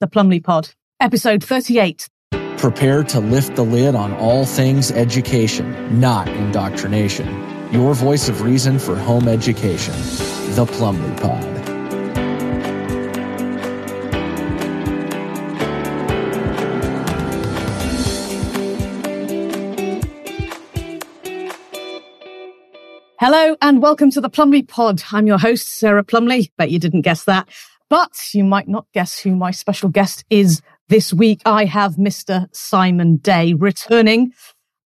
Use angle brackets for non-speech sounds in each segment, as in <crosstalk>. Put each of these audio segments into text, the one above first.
the Plumley Pod, episode 38. Prepare to lift the lid on all things education, not indoctrination. Your voice of reason for home education, the Plumley Pod. Hello and welcome to the Plumley Pod. I'm your host, Sarah Plumley. Bet you didn't guess that. But you might not guess who my special guest is this week. I have Mr. Simon Day returning.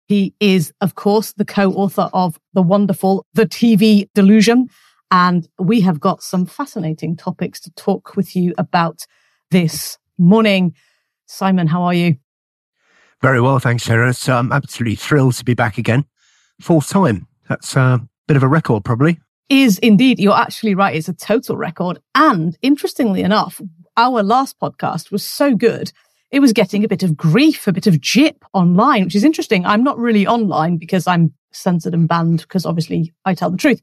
He is, of course, the co-author of the wonderful The TV Delusion. And we have got some fascinating topics to talk with you about this morning. Simon, how are you? Very well, thanks, Sarah. So I'm absolutely thrilled to be back again. Fourth time. That's a bit of a record, probably is indeed, you're actually right. It's a total record. And interestingly enough, our last podcast was so good. It was getting a bit of grief, a bit of jip online, which is interesting. I'm not really online because I'm censored and banned because obviously I tell the truth.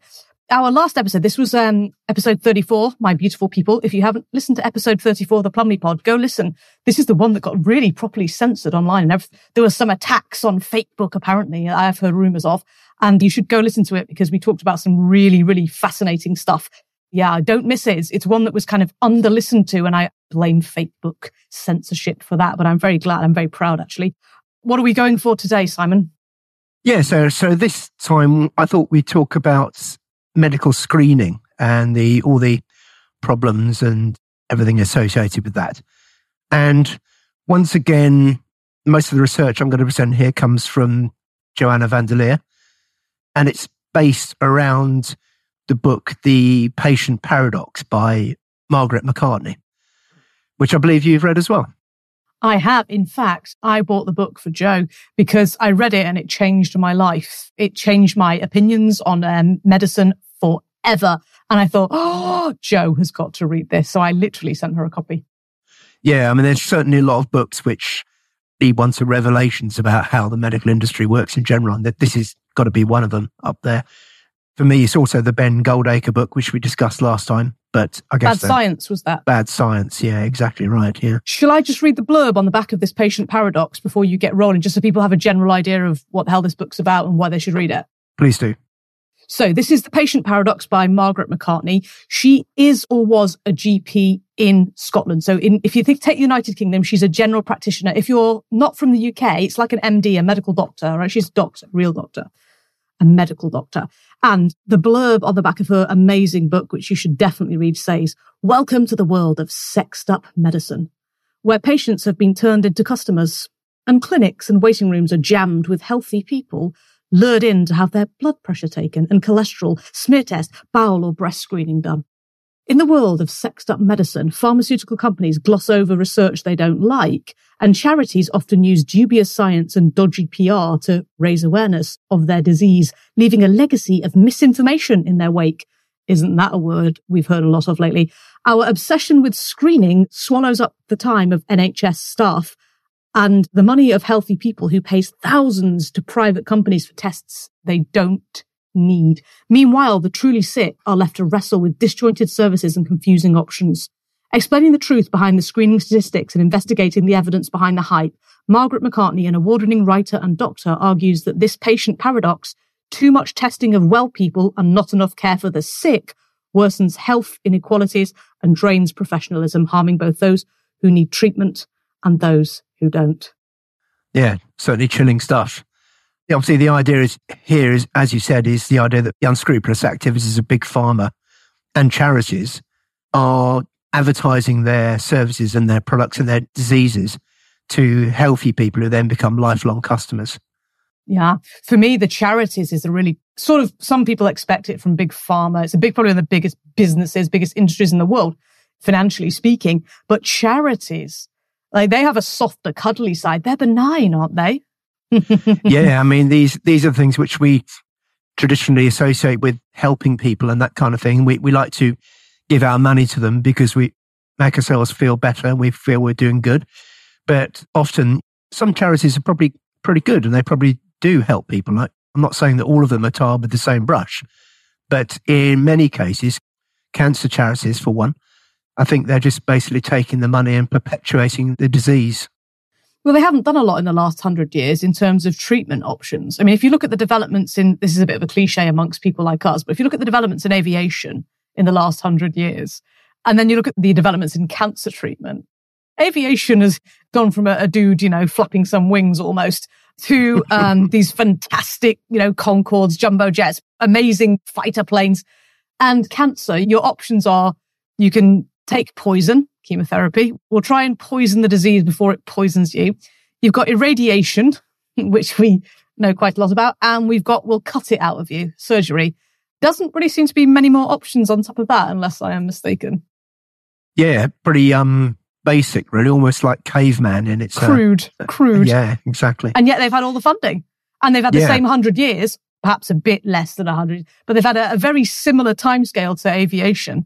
Our last episode, this was um, episode 34, My Beautiful People. If you haven't listened to episode 34 the Plumley Pod, go listen. This is the one that got really properly censored online. And there were some attacks on Facebook, apparently, I've heard rumors of. And you should go listen to it because we talked about some really, really fascinating stuff. Yeah, don't miss it. It's, one that was kind of under listened to and I blame Facebook censorship for that, but I'm very glad. I'm very proud actually. What are we going for today, Simon? Yeah, so so this time I thought we'd talk about medical screening and the all the problems and everything associated with that. And once again, most of the research I'm going to present here comes from Joanna van der Leer, and it's based around the book The Patient Paradox by Margaret McCartney, which I believe you've read as well. I have. In fact, I bought the book for Joe because I read it and it changed my life. It changed my opinions on um, medicine forever. And I thought, oh, Joe has got to read this. So I literally sent her a copy. Yeah. I mean, there's certainly a lot of books which lead one to revelations about how the medical industry works in general. And that this has got to be one of them up there. For me, it's also the Ben Goldacre book, which we discussed last time. But I guess bad science was that bad science. Yeah, exactly right. Yeah. Shall I just read the blurb on the back of this patient paradox before you get rolling, just so people have a general idea of what the hell this book's about and why they should read it? Please do. So this is The Patient Paradox by Margaret McCartney. She is or was a GP in Scotland. So in, if you think, take the United Kingdom, she's a general practitioner. If you're not from the UK, it's like an MD, a medical doctor, right? She's a doctor, real doctor, a medical doctor. And the blurb on the back of her amazing book, which you should definitely read, says, welcome to the world of sexed up medicine, where patients have been turned into customers and clinics and waiting rooms are jammed with healthy people lured in to have their blood pressure taken and cholesterol, smear test, bowel or breast screening done. In the world of sexed up medicine, pharmaceutical companies gloss over research they don't like, and charities often use dubious science and dodgy PR to raise awareness of their disease, leaving a legacy of misinformation in their wake. Isn't that a word we've heard a lot of lately? Our obsession with screening swallows up the time of NHS staff and the money of healthy people who pays thousands to private companies for tests they don't need. Meanwhile, the truly sick are left to wrestle with disjointed services and confusing options. Explaining the truth behind the screening statistics and investigating the evidence behind the hype, Margaret McCartney, an award-winning writer and doctor, argues that this patient paradox, too much testing of well people and not enough care for the sick, worsens health inequalities and drains professionalism, harming both those who need treatment and those who don't. Yeah, certainly chilling stuff. Obviously, the idea is here is, as you said, is the idea that the unscrupulous activities of big pharma and charities are advertising their services and their products and their diseases to healthy people who then become lifelong customers. Yeah. For me, the charities is a really sort of, some people expect it from big pharma. It's a big, probably one of the biggest businesses, biggest industries in the world, financially speaking. But charities like they have a softer, cuddly side. They're benign, aren't they? <laughs> yeah, I mean these these are things which we traditionally associate with helping people and that kind of thing. We we like to give our money to them because we make ourselves feel better and we feel we're doing good. But often some charities are probably pretty good and they probably do help people. Like, I'm not saying that all of them are tarred with the same brush, but in many cases, cancer charities, for one, I think they're just basically taking the money and perpetuating the disease. Well, they haven't done a lot in the last hundred years in terms of treatment options. I mean, if you look at the developments in, this is a bit of a cliche amongst people like us, but if you look at the developments in aviation in the last hundred years, and then you look at the developments in cancer treatment, aviation has gone from a, a dude, you know, flapping some wings almost to um, <laughs> these fantastic, you know, Concordes, jumbo jets, amazing fighter planes. And cancer, your options are you can take poison, chemotherapy. We'll try and poison the disease before it poisons you. You've got irradiation, <laughs> which we know quite a lot about. And we've got, we'll cut it out of you, surgery. Doesn't really seem to be many more options on top of that, unless I am mistaken. Yeah, pretty um basic, really, almost like caveman in its crude, uh, crude. Yeah, exactly. And yet they've had all the funding, and they've had the yeah. same hundred years, perhaps a bit less than hundred, but they've had a, a very similar timescale to aviation.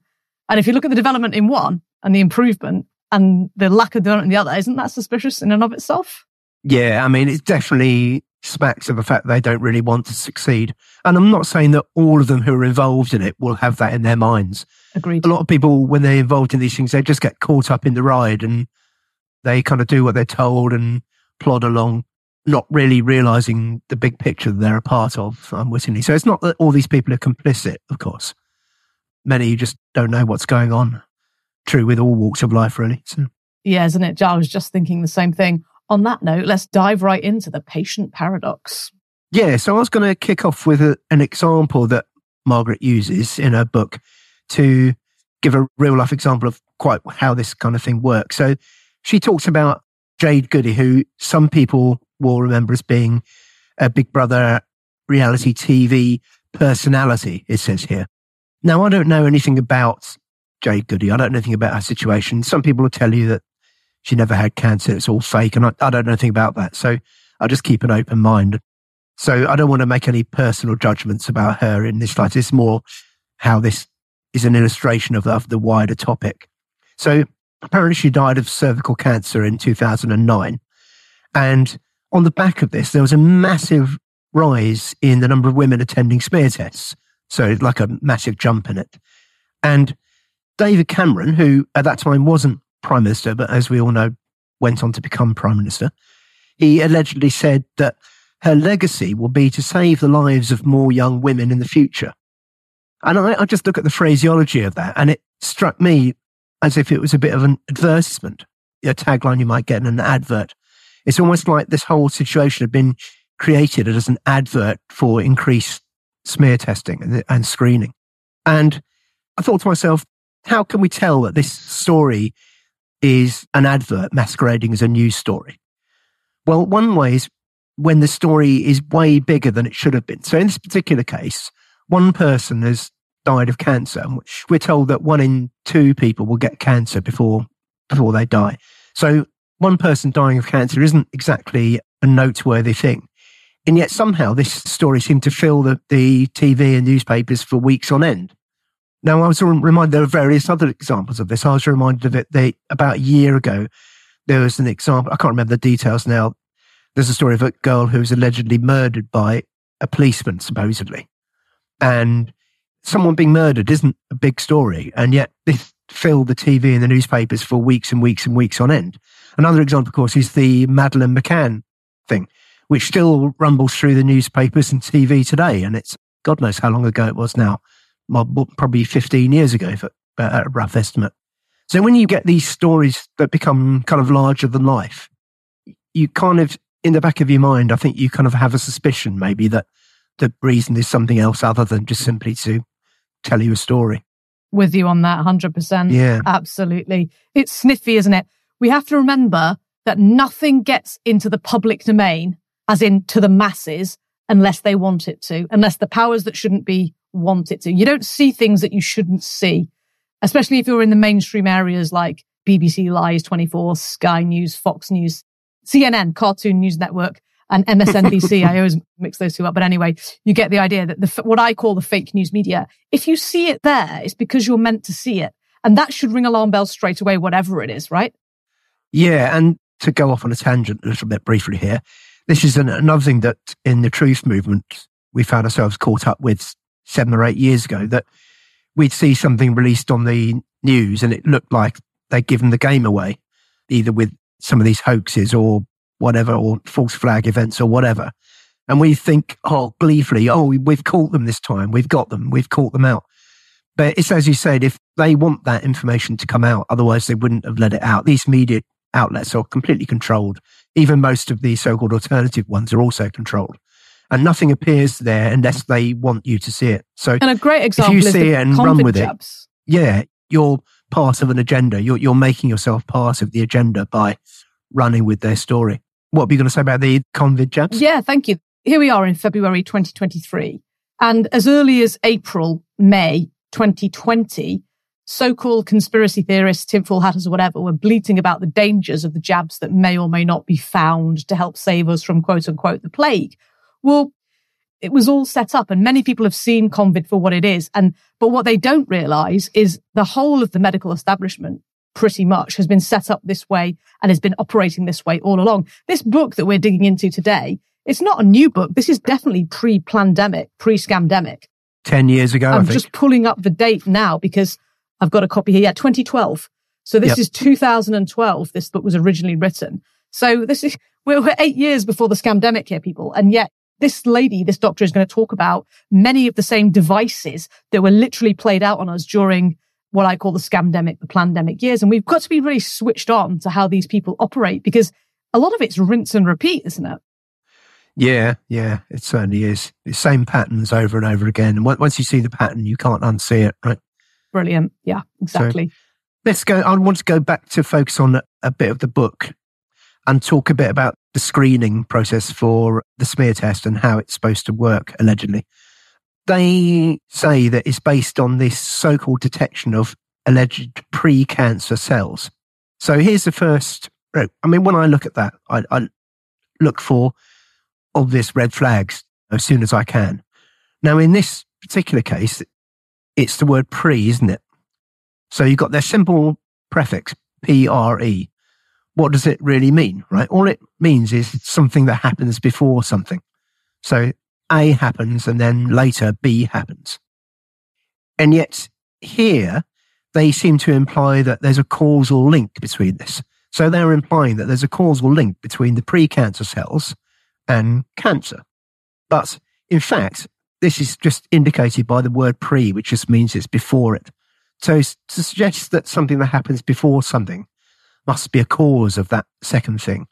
And if you look at the development in one and the improvement and the lack of development in the other, isn't that suspicious in and of itself? Yeah, I mean, it definitely smacks of the fact they don't really want to succeed. And I'm not saying that all of them who are involved in it will have that in their minds. Agreed. A lot of people, when they're involved in these things, they just get caught up in the ride and they kind of do what they're told and plod along, not really realizing the big picture that they're a part of unwittingly. So it's not that all these people are complicit, of course many who just don't know what's going on. True with all walks of life, really. So. Yeah, isn't it? I was just thinking the same thing. On that note, let's dive right into the patient paradox. Yeah, so I was going to kick off with a, an example that Margaret uses in her book to give a real life example of quite how this kind of thing works. So she talks about Jade Goody, who some people will remember as being a Big Brother reality TV personality, it says here. Now, I don't know anything about Jade Goody. I don't know anything about her situation. Some people will tell you that she never had cancer. It's all fake. And I, I don't know anything about that. So I just keep an open mind. So I don't want to make any personal judgments about her in this light. It's more how this is an illustration of, of the wider topic. So apparently she died of cervical cancer in 2009. And on the back of this, there was a massive rise in the number of women attending smear tests. So like a massive jump in it. And David Cameron, who at that time wasn't prime minister, but as we all know, went on to become prime minister, he allegedly said that her legacy will be to save the lives of more young women in the future. And I, I just look at the phraseology of that and it struck me as if it was a bit of an advertisement, a tagline you might get in an advert. It's almost like this whole situation had been created as an advert for increased smear testing and, and screening. And I thought to myself, how can we tell that this story is an advert masquerading as a news story? Well, one way is when the story is way bigger than it should have been. So in this particular case, one person has died of cancer. Which we're told that one in two people will get cancer before, before they die. So one person dying of cancer isn't exactly a noteworthy thing. And yet somehow this story seemed to fill the, the TV and newspapers for weeks on end. Now, I was reminded there are various other examples of this. I was reminded of it they, about a year ago. There was an example, I can't remember the details now. There's a story of a girl who was allegedly murdered by a policeman, supposedly. And someone being murdered isn't a big story. And yet this filled the TV and the newspapers for weeks and weeks and weeks on end. Another example, of course, is the Madeleine McCann thing which still rumbles through the newspapers and TV today. And it's God knows how long ago it was now. Well, probably 15 years ago, if at a rough estimate. So when you get these stories that become kind of larger than life, you kind of, in the back of your mind, I think you kind of have a suspicion maybe that the reason is something else other than just simply to tell you a story. With you on that 100%. Yeah. Absolutely. It's sniffy, isn't it? We have to remember that nothing gets into the public domain as in to the masses, unless they want it to, unless the powers that shouldn't be want it to. You don't see things that you shouldn't see, especially if you're in the mainstream areas like BBC Lies 24, Sky News, Fox News, CNN, Cartoon News Network, and MSNBC. <laughs> I always mix those two up. But anyway, you get the idea that the, what I call the fake news media, if you see it there, it's because you're meant to see it. And that should ring alarm bells straight away, whatever it is, right? Yeah. And to go off on a tangent a little bit briefly here, this is an, another thing that in the truth movement, we found ourselves caught up with seven or eight years ago that we'd see something released on the news and it looked like they'd given the game away, either with some of these hoaxes or whatever, or false flag events or whatever. And we think, oh, gleefully, oh, we've caught them this time. We've got them. We've caught them out. But it's as you said, if they want that information to come out, otherwise they wouldn't have let it out. These media outlets are completely controlled. Even most of the so-called alternative ones are also controlled. And nothing appears there unless they want you to see it. So, and a great example if you see it and run with jabs. it, yeah, you're part of an agenda. You're, you're making yourself part of the agenda by running with their story. What were you going to say about the COVID jabs? Yeah, thank you. Here we are in February 2023. And as early as April, May 2020, so-called conspiracy theorists, tinfoil hatters or whatever, were bleating about the dangers of the jabs that may or may not be found to help save us from quote unquote the plague. Well, it was all set up and many people have seen COVID for what it is. And, but what they don't realize is the whole of the medical establishment pretty much has been set up this way and has been operating this way all along. This book that we're digging into today, it's not a new book. This is definitely pre-pandemic, pre-scamdemic. 10 years ago. I'm just pulling up the date now because I've got a copy here. Yeah, 2012. So this yep. is 2012. This book was originally written. So this is, we're, we're eight years before the scamdemic here, people. And yet this lady, this doctor is going to talk about many of the same devices that were literally played out on us during what I call the scamdemic, the pandemic years. And we've got to be really switched on to how these people operate because a lot of it's rinse and repeat, isn't it? Yeah, yeah, it certainly is. The same patterns over and over again. And once you see the pattern, you can't unsee it, right? Brilliant. Yeah, exactly. So let's go. I want to go back to focus on a bit of the book and talk a bit about the screening process for the smear test and how it's supposed to work, allegedly. They say that it's based on this so called detection of alleged pre cancer cells. So here's the first. I mean, when I look at that, I, I look for obvious red flags as soon as I can. Now, in this particular case, it's the word pre, isn't it? So you've got their simple prefix, P-R-E. What does it really mean, right? All it means is something that happens before something. So A happens and then later B happens. And yet here they seem to imply that there's a causal link between this. So they're implying that there's a causal link between the pre-cancer cells and cancer. But in fact, this is just indicated by the word pre, which just means it's before it. So to suggest that something that happens before something must be a cause of that second thing.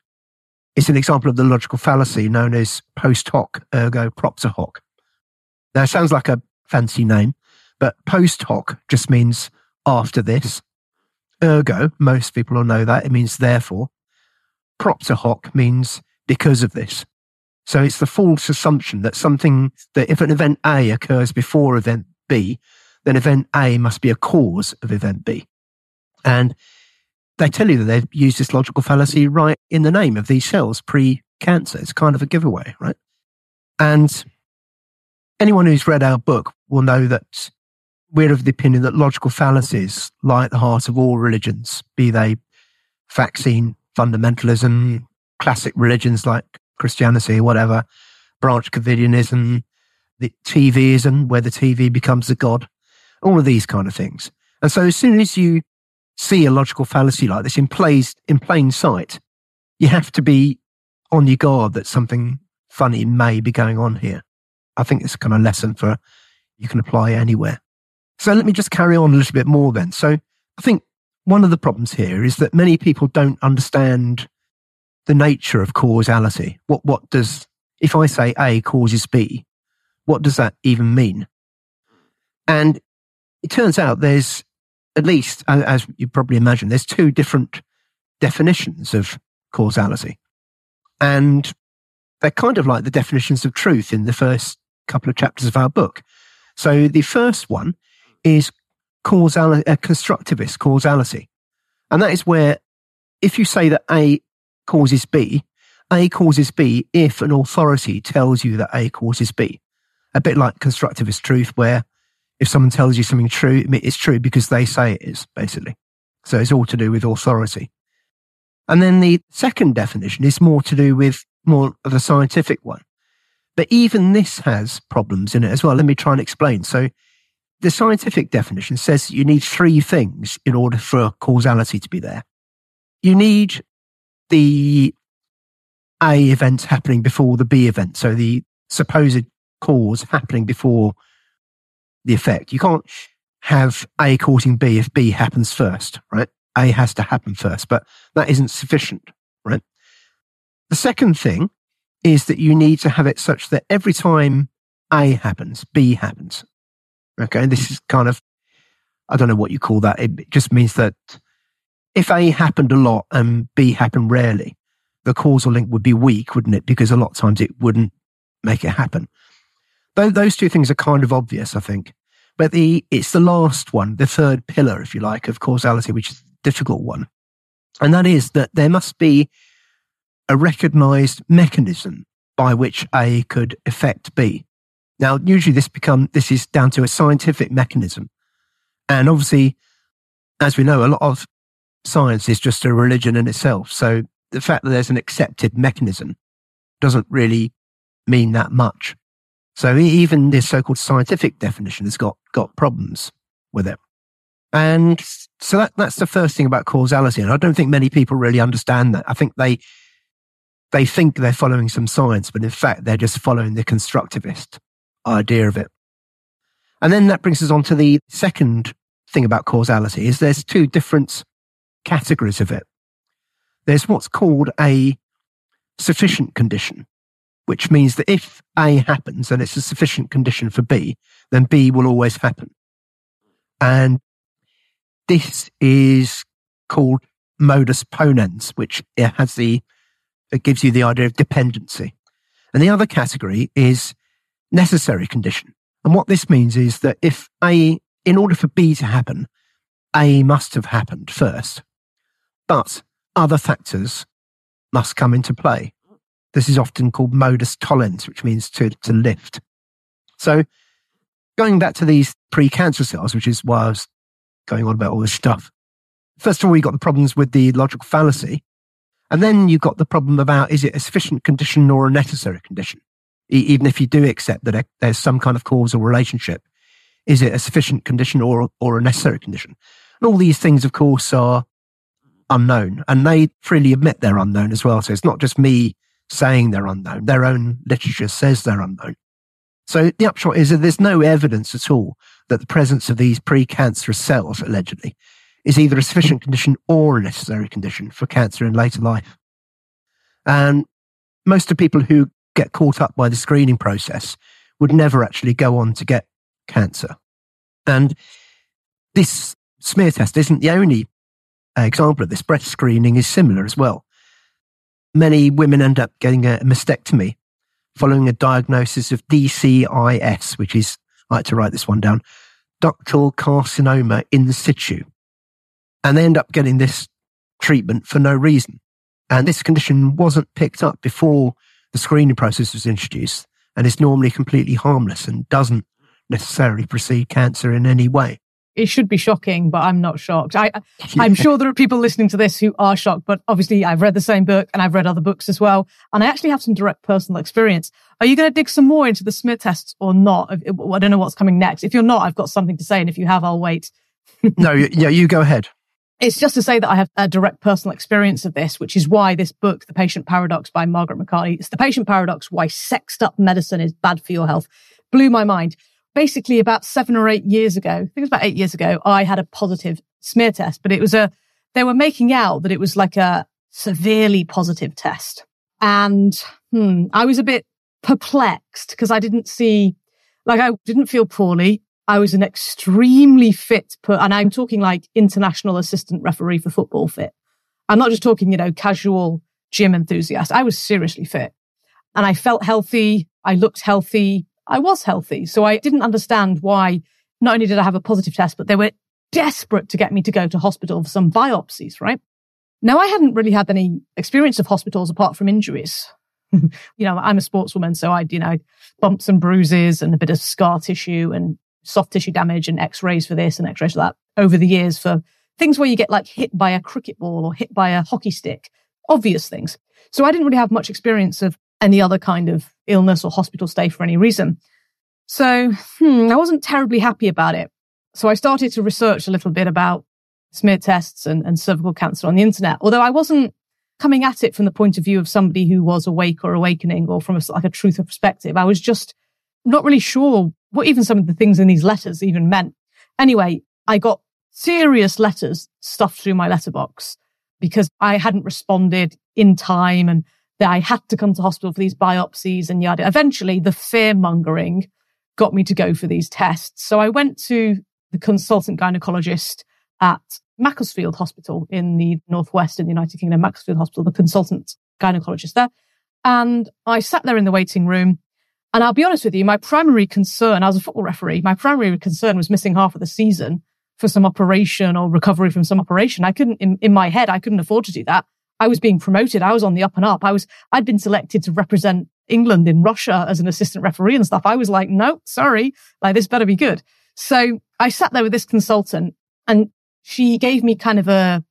It's an example of the logical fallacy known as post hoc ergo propter hoc. Now, it sounds like a fancy name, but post hoc just means after this. Ergo, most people will know that. It means therefore. Propter hoc means because of this. So it's the false assumption that something, that if an event A occurs before event B, then event A must be a cause of event B. And they tell you that they've used this logical fallacy right in the name of these cells pre cancer. It's kind of a giveaway, right? And anyone who's read our book will know that we're of the opinion that logical fallacies lie at the heart of all religions, be they vaccine fundamentalism, classic religions like Christianity, whatever, branch Covidianism, the TVism, where the TV becomes the God, all of these kind of things. And so as soon as you see a logical fallacy like this in, plays, in plain sight, you have to be on your guard that something funny may be going on here. I think it's a kind of lesson for you can apply anywhere. So let me just carry on a little bit more then. So I think one of the problems here is that many people don't understand the nature of causality. What, what does, if I say A causes B, what does that even mean? And it turns out there's at least, as you probably imagine, there's two different definitions of causality. And they're kind of like the definitions of truth in the first couple of chapters of our book. So the first one is causality, a uh, constructivist causality. And that is where if you say that A causes B, A causes B if an authority tells you that A causes B. A bit like constructivist truth, where if someone tells you something true, it's true because they say it is, basically. So it's all to do with authority. And then the second definition is more to do with more of a scientific one. But even this has problems in it as well. Let me try and explain. So the scientific definition says you need three things in order for causality to be there. You need the A event happening before the B event. So the supposed cause happening before the effect. You can't have A causing B if B happens first, right? A has to happen first, but that isn't sufficient, right? The second thing is that you need to have it such that every time A happens, B happens. Okay. This is kind of, I don't know what you call that. It just means that if A happened a lot and B happened rarely, the causal link would be weak, wouldn't it? Because a lot of times it wouldn't make it happen. Those two things are kind of obvious, I think. But the, it's the last one, the third pillar, if you like, of causality, which is a difficult one. And that is that there must be a recognized mechanism by which A could affect B. Now, usually this become, this is down to a scientific mechanism. And obviously, as we know, a lot of science is just a religion in itself. So the fact that there's an accepted mechanism doesn't really mean that much. So even this so-called scientific definition has got, got problems with it. And so that, that's the first thing about causality. And I don't think many people really understand that. I think they, they think they're following some science, but in fact, they're just following the constructivist idea of it. And then that brings us on to the second thing about causality is there's two different categories of it. There's what's called a sufficient condition, which means that if A happens and it's a sufficient condition for B, then B will always happen. And this is called modus ponens, which has the, it gives you the idea of dependency. And the other category is necessary condition. And what this means is that if A, in order for B to happen, A must have happened first, but other factors must come into play. This is often called modus tollens, which means to, to lift. So going back to these pre-cancer cells, which is why I was going on about all this stuff. First of all, you got the problems with the logical fallacy. And then you've got the problem about is it a sufficient condition or a necessary condition? even if you do accept that eh, there's some kind of causal relationship, is it a sufficient condition or, or a necessary condition? And all these things, of course, are unknown and they freely admit they're unknown as well. So it's not just me saying they're unknown. Their own literature says they're unknown. So the upshot is that there's no evidence at all that the presence of these precancerous cells, allegedly, is either a sufficient condition or a necessary condition for cancer in later life. And most of people who get caught up by the screening process would never actually go on to get cancer. And this smear test isn't the only example of this. Breast screening is similar as well. Many women end up getting a mastectomy following a diagnosis of DCIS, which is, I like to write this one down, ductal carcinoma in situ. And they end up getting this treatment for no reason. And this condition wasn't picked up before the screening process was introduced and is normally completely harmless and doesn't necessarily precede cancer in any way. It should be shocking, but I'm not shocked. I. <laughs> I'm sure there are people listening to this who are shocked, but obviously I've read the same book and I've read other books as well. And I actually have some direct personal experience. Are you going to dig some more into the smear tests or not? I don't know what's coming next. If you're not, I've got something to say. And if you have, I'll wait. <laughs> no, yeah, you go ahead. It's just to say that I have a direct personal experience of this, which is why this book, The Patient Paradox by Margaret McCartney, it's the patient paradox, why sexed up medicine is bad for your health, blew my mind. Basically about seven or eight years ago, I think it was about eight years ago, I had a positive smear test, but it was a, they were making out that it was like a severely positive test. And hmm, I was a bit perplexed because I didn't see, like I didn't feel poorly. I was an extremely fit, per- and I'm talking like international assistant referee for football fit. I'm not just talking, you know, casual gym enthusiast. I was seriously fit and I felt healthy. I looked healthy. I was healthy. So I didn't understand why not only did I have a positive test, but they were desperate to get me to go to hospital for some biopsies, right? Now I hadn't really had any experience of hospitals apart from injuries. <laughs> you know, I'm a sportswoman, so I'd, you know, bumps and bruises and a bit of scar tissue and soft tissue damage and x-rays for this and x-rays for that over the years for things where you get like hit by a cricket ball or hit by a hockey stick, obvious things. So I didn't really have much experience of any other kind of illness or hospital stay for any reason. So hmm, I wasn't terribly happy about it. So I started to research a little bit about smear tests and, and cervical cancer on the internet, although I wasn't coming at it from the point of view of somebody who was awake or awakening or from a, like a truth perspective. I was just not really sure what even some of the things in these letters even meant. Anyway, I got serious letters stuffed through my letterbox because I hadn't responded in time and that I had to come to hospital for these biopsies and yada. Eventually, the fear mongering got me to go for these tests. So I went to the consultant gynecologist at Macclesfield Hospital in the Northwest in the United Kingdom, Macclesfield Hospital, the consultant gynecologist there. And I sat there in the waiting room. And I'll be honest with you, my primary concern, I was a football referee, my primary concern was missing half of the season for some operation or recovery from some operation. I couldn't, in, in my head, I couldn't afford to do that. I was being promoted. I was on the up and up. I was, I'd been selected to represent England in Russia as an assistant referee and stuff. I was like, no, sorry, like this better be good. So I sat there with this consultant and she gave me kind of a,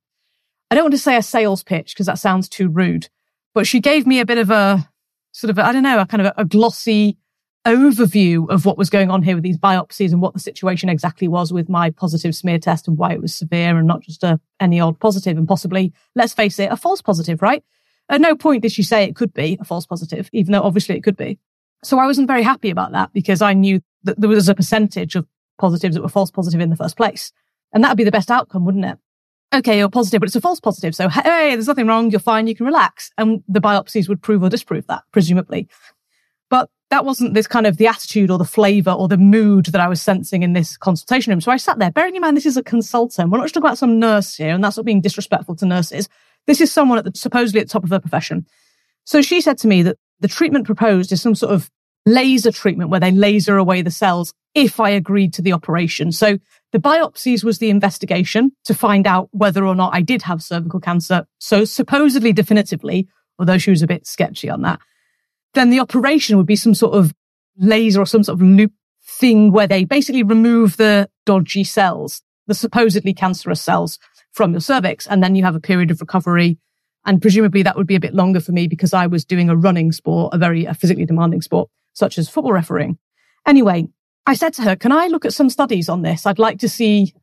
I don't want to say a sales pitch because that sounds too rude, but she gave me a bit of a sort of, I don't know, a kind of a, a glossy overview of what was going on here with these biopsies and what the situation exactly was with my positive smear test and why it was severe and not just a any old positive and possibly, let's face it, a false positive, right? At no point did she say it could be a false positive, even though obviously it could be. So I wasn't very happy about that because I knew that there was a percentage of positives that were false positive in the first place. And that would be the best outcome, wouldn't it? Okay, you're positive, but it's a false positive. So, hey, there's nothing wrong. You're fine. You can relax. And the biopsies would prove or disprove that, presumably. That wasn't this kind of the attitude or the flavor or the mood that I was sensing in this consultation room. So I sat there, bearing in mind this is a consultant. We're not just talking about some nurse here, and that's not being disrespectful to nurses. This is someone at the, supposedly at the top of her profession. So she said to me that the treatment proposed is some sort of laser treatment where they laser away the cells if I agreed to the operation. So the biopsies was the investigation to find out whether or not I did have cervical cancer. So supposedly definitively, although she was a bit sketchy on that. Then the operation would be some sort of laser or some sort of loop thing where they basically remove the dodgy cells, the supposedly cancerous cells from your cervix. And then you have a period of recovery. And presumably that would be a bit longer for me because I was doing a running sport, a very a physically demanding sport, such as football refereeing. Anyway, I said to her, can I look at some studies on this? I'd like to see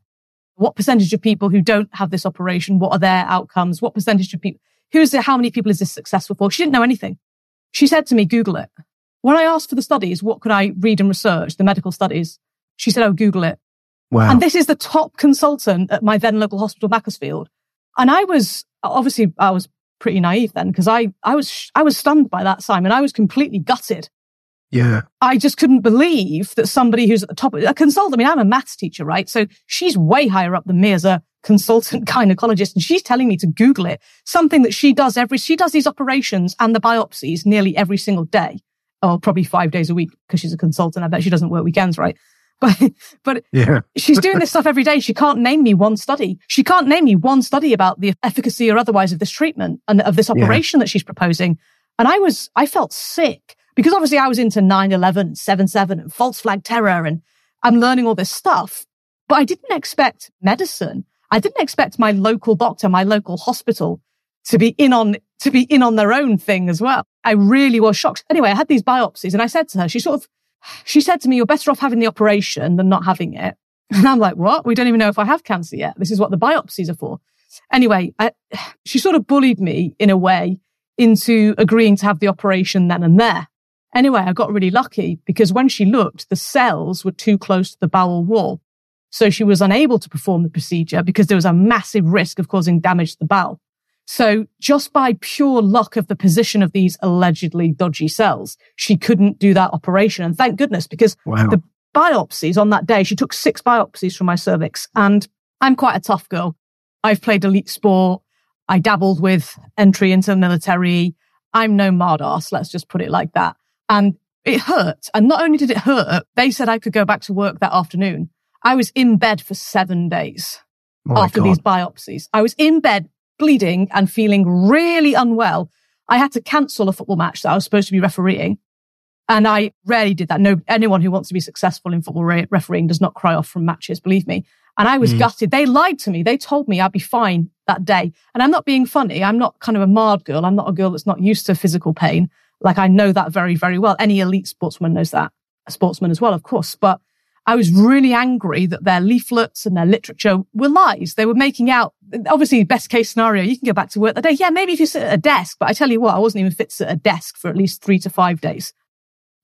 what percentage of people who don't have this operation, what are their outcomes? What percentage of people, who's it, how many people is this successful for? She didn't know anything. She said to me, Google it. When I asked for the studies, what could I read and research, the medical studies? She said, oh, Google it. Wow. And this is the top consultant at my then local hospital, Macclesfield. And I was, obviously, I was pretty naive then because I, I was, I was stunned by that, Simon. I was completely gutted. Yeah. I just couldn't believe that somebody who's at the top, a consultant, I mean, I'm a maths teacher, right? So she's way higher up than me as a consultant <laughs> gynecologist and she's telling me to Google it. Something that she does every, she does these operations and the biopsies nearly every single day or probably five days a week because she's a consultant. I bet she doesn't work weekends, right? <laughs> But, but yeah. she's doing this <laughs> stuff every day. She can't name me one study. She can't name me one study about the efficacy or otherwise of this treatment and of this operation yeah. that she's proposing. And I was, I felt sick because obviously I was into 9-11, 7-7 and false flag terror and I'm learning all this stuff. But I didn't expect medicine. I didn't expect my local doctor, my local hospital to be in on, to be in on their own thing as well. I really was shocked. Anyway, I had these biopsies and I said to her, she sort of, she said to me, you're better off having the operation than not having it. <laughs> And I'm like, what? We don't even know if I have cancer yet. This is what the biopsies are for. Anyway, I, <sighs> she sort of bullied me in a way into agreeing to have the operation then and there. Anyway, I got really lucky because when she looked, the cells were too close to the bowel wall. So she was unable to perform the procedure because there was a massive risk of causing damage to the bowel. So just by pure luck of the position of these allegedly dodgy cells, she couldn't do that operation. And thank goodness, because wow. the biopsies on that day, she took six biopsies from my cervix and I'm quite a tough girl. I've played elite sport. I dabbled with entry into the military. I'm no mardas. Let's just put it like that. And it hurt. And not only did it hurt, they said I could go back to work that afternoon. I was in bed for seven days oh after God. these biopsies. I was in bed bleeding and feeling really unwell. I had to cancel a football match that I was supposed to be refereeing. And I rarely did that. No, anyone who wants to be successful in football re- refereeing does not cry off from matches, believe me. And I was mm. gutted. They lied to me. They told me I'd be fine that day. And I'm not being funny. I'm not kind of a marred girl. I'm not a girl that's not used to physical pain. Like I know that very, very well. Any elite sportsman knows that. A sportsman as well, of course. But I was really angry that their leaflets and their literature were lies. They were making out, obviously, best case scenario, you can go back to work that day. Yeah, maybe if you sit at a desk, but I tell you what, I wasn't even fit to sit at a desk for at least three to five days.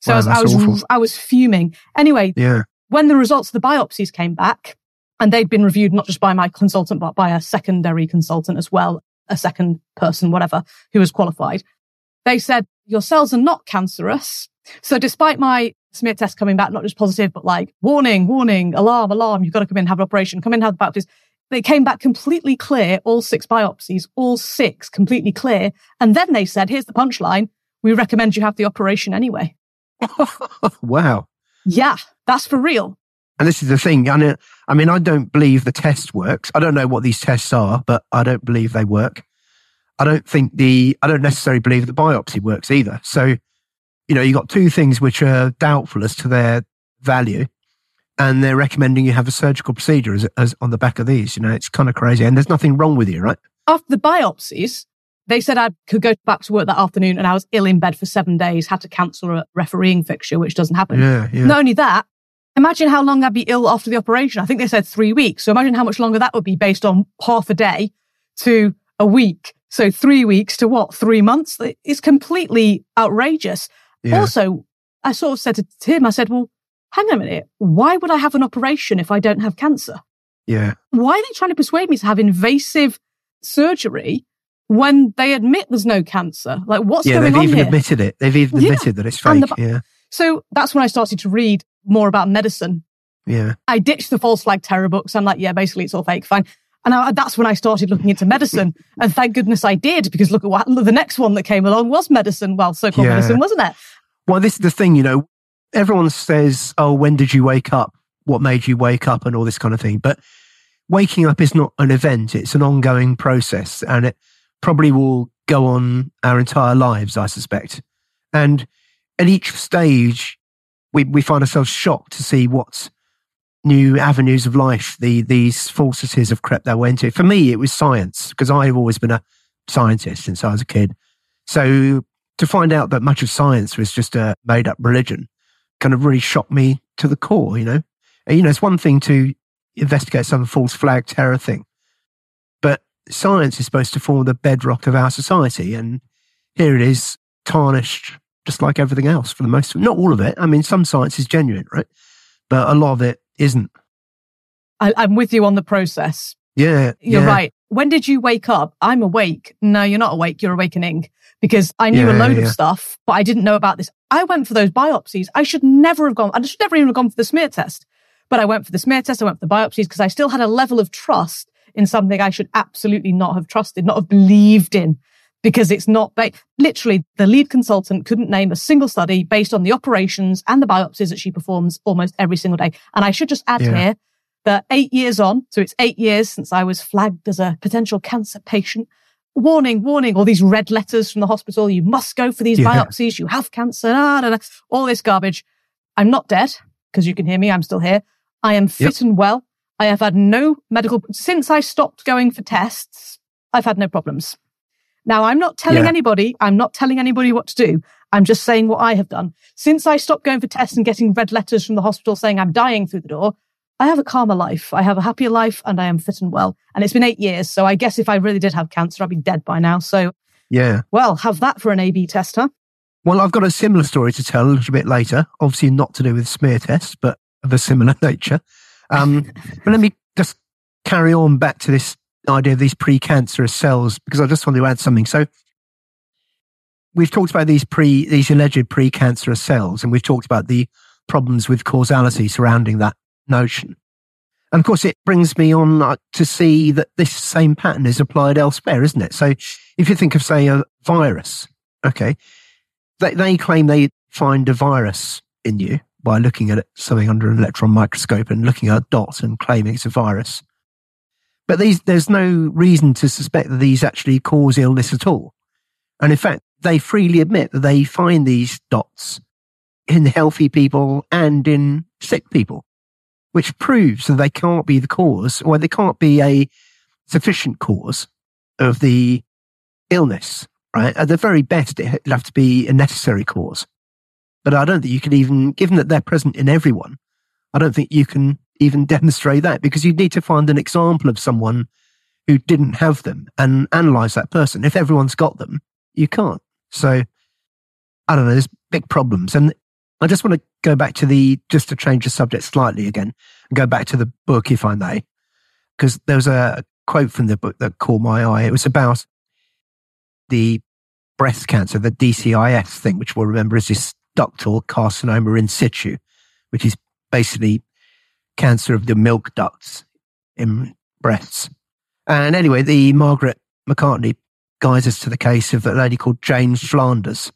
So Wow, I was, I was, awful. I was fuming. Anyway, Yeah. when the results of the biopsies came back, and they'd been reviewed not just by my consultant, but by a secondary consultant as well, a second person, whatever, who was qualified. They said, your cells are not cancerous. So despite my smear test coming back, not just positive, but like warning, warning, alarm, alarm, you've got to come in, have an operation, come in, have the biopsies. They came back completely clear, all six biopsies, all six completely clear. And then they said, here's the punchline. We recommend you have the operation anyway. <laughs> wow. Yeah, that's for real. And this is the thing. I mean, I mean, I don't believe the test works. I don't know what these tests are, but I don't believe they work. I don't think the, I don't necessarily believe the biopsy works either. So, you know, you got two things which are doubtful as to their value and they're recommending you have a surgical procedure as, as on the back of these. You know, it's kind of crazy and there's nothing wrong with you, right? after the biopsies, they said I could go back to work that afternoon and I was ill in bed for seven days, had to cancel a refereeing fixture, which doesn't happen. Yeah. Yeah. Not only that, imagine how long I'd be ill after the operation. I think they said three weeks. So imagine how much longer that would be based on half a day to a week. So three weeks to what? Three months? It's completely outrageous. Yeah. Also, I sort of said to Tim, I said, well, hang on a minute. Why would I have an operation if I don't have cancer? yeah. why are they trying to persuade me to have invasive surgery when they admit there's no cancer? Like, what's Yeah. going They've even here? admitted it. They've even Yeah. admitted that it's fake. the- yeah. so that's when I started to read more about medicine. Yeah. I ditched the false flag terror books. I'm like, yeah, basically it's all fake. Fine. And I, that's when I started looking into medicine. <laughs> and thank goodness I did because look at what the next one that came along was medicine. Well, so-called Yeah. medicine, wasn't it? Well, this is the thing, you know, everyone says, oh, when did you wake up? What made you wake up and all this kind of thing. But waking up is not an event. It's an ongoing process and it probably will go on our entire lives, I suspect. And at each stage, we, we find ourselves shocked to see what new avenues of life the, these falsities have crept their way into. For me, it was science because I've always been a scientist since I was a kid. So to find out that much of science was just a made up religion kind of really shocked me to the core, you know? And, you know, it's one thing to investigate some false flag terror thing, but science is supposed to form the bedrock of our society. And here it is tarnished just like everything else for the most, not all of it. I mean, some science is genuine, right? But a lot of it isn't. I, I'm with you on the process. Yeah. You're yeah, right. When did you wake up? I'm awake. No, you're not awake. You're awakening because I knew a Yeah, load yeah. of stuff, but I didn't know about this. I went for those biopsies. I should never have gone. I should never even have gone for the smear test, but I went for the smear test. I went for the biopsies because I still had a level of trust in something I should absolutely not have trusted, not have believed in because it's not ba- literally the lead consultant couldn't name a single study based on the operations and the biopsies that she performs almost every single day. And I should just add Yeah. here that eight years on, so it's eight years since I was flagged as a potential cancer patient. Warning, warning, all these red letters from the hospital. You must go for these Yeah. biopsies. You have cancer. Da, da, all this garbage. I'm not dead because you can hear me. I'm still here. I am fit and well. I have had no medical, since I stopped going for tests, I've had no problems. Now, I'm not telling Yeah. anybody, I'm not telling anybody what to do. I'm just saying what I have done. Since I stopped going for tests and getting red letters from the hospital saying I'm dying through the door, I have a calmer life. I have a happier life and I am fit and well. And it's been eight years. So I guess if I really did have cancer, I'd be dead by now. So, Yeah. well, have that for an A-B test, huh? Well, I've got a similar story to tell a little bit later. Obviously, not to do with smear tests, but of a similar <laughs> nature. Um, but let me just carry on back to this idea of these precancerous cells because I just want to add something. So, we've talked about these pre these alleged precancerous cells, and we've talked about the problems with causality surrounding that notion. And of course, it brings me on uh, to see that this same pattern is applied elsewhere, isn't it? So, if you think of, say, a virus, okay, they, they claim they find a virus in you by looking at something under an electron microscope and looking at a dot and claiming it's a virus. But these, there's no reason to suspect that these actually cause illness at all. And in fact, they freely admit that they find these dots in healthy people and in sick people, which proves that they can't be the cause, or they can't be a sufficient cause of the illness, right? At the very best, it'd have to be a necessary cause. But I don't think you can even, given that they're present in everyone, I don't think you can even <laughs> demonstrate that because you'd need to find an example of someone who didn't have them and analyze that person. If everyone's got them, you can't. So I don't know. There's big problems. And I just want to go back to the, just to change the subject slightly again and go back to the book, if I may, because there was a quote from the book that caught my eye. It was about the breast cancer, the DCIS thing, which we'll remember is this ductal carcinoma in situ, which is basically cancer of the milk ducts in breasts. And anyway, the Margaret McCartney guides us to the case of a lady called Jane Flanders,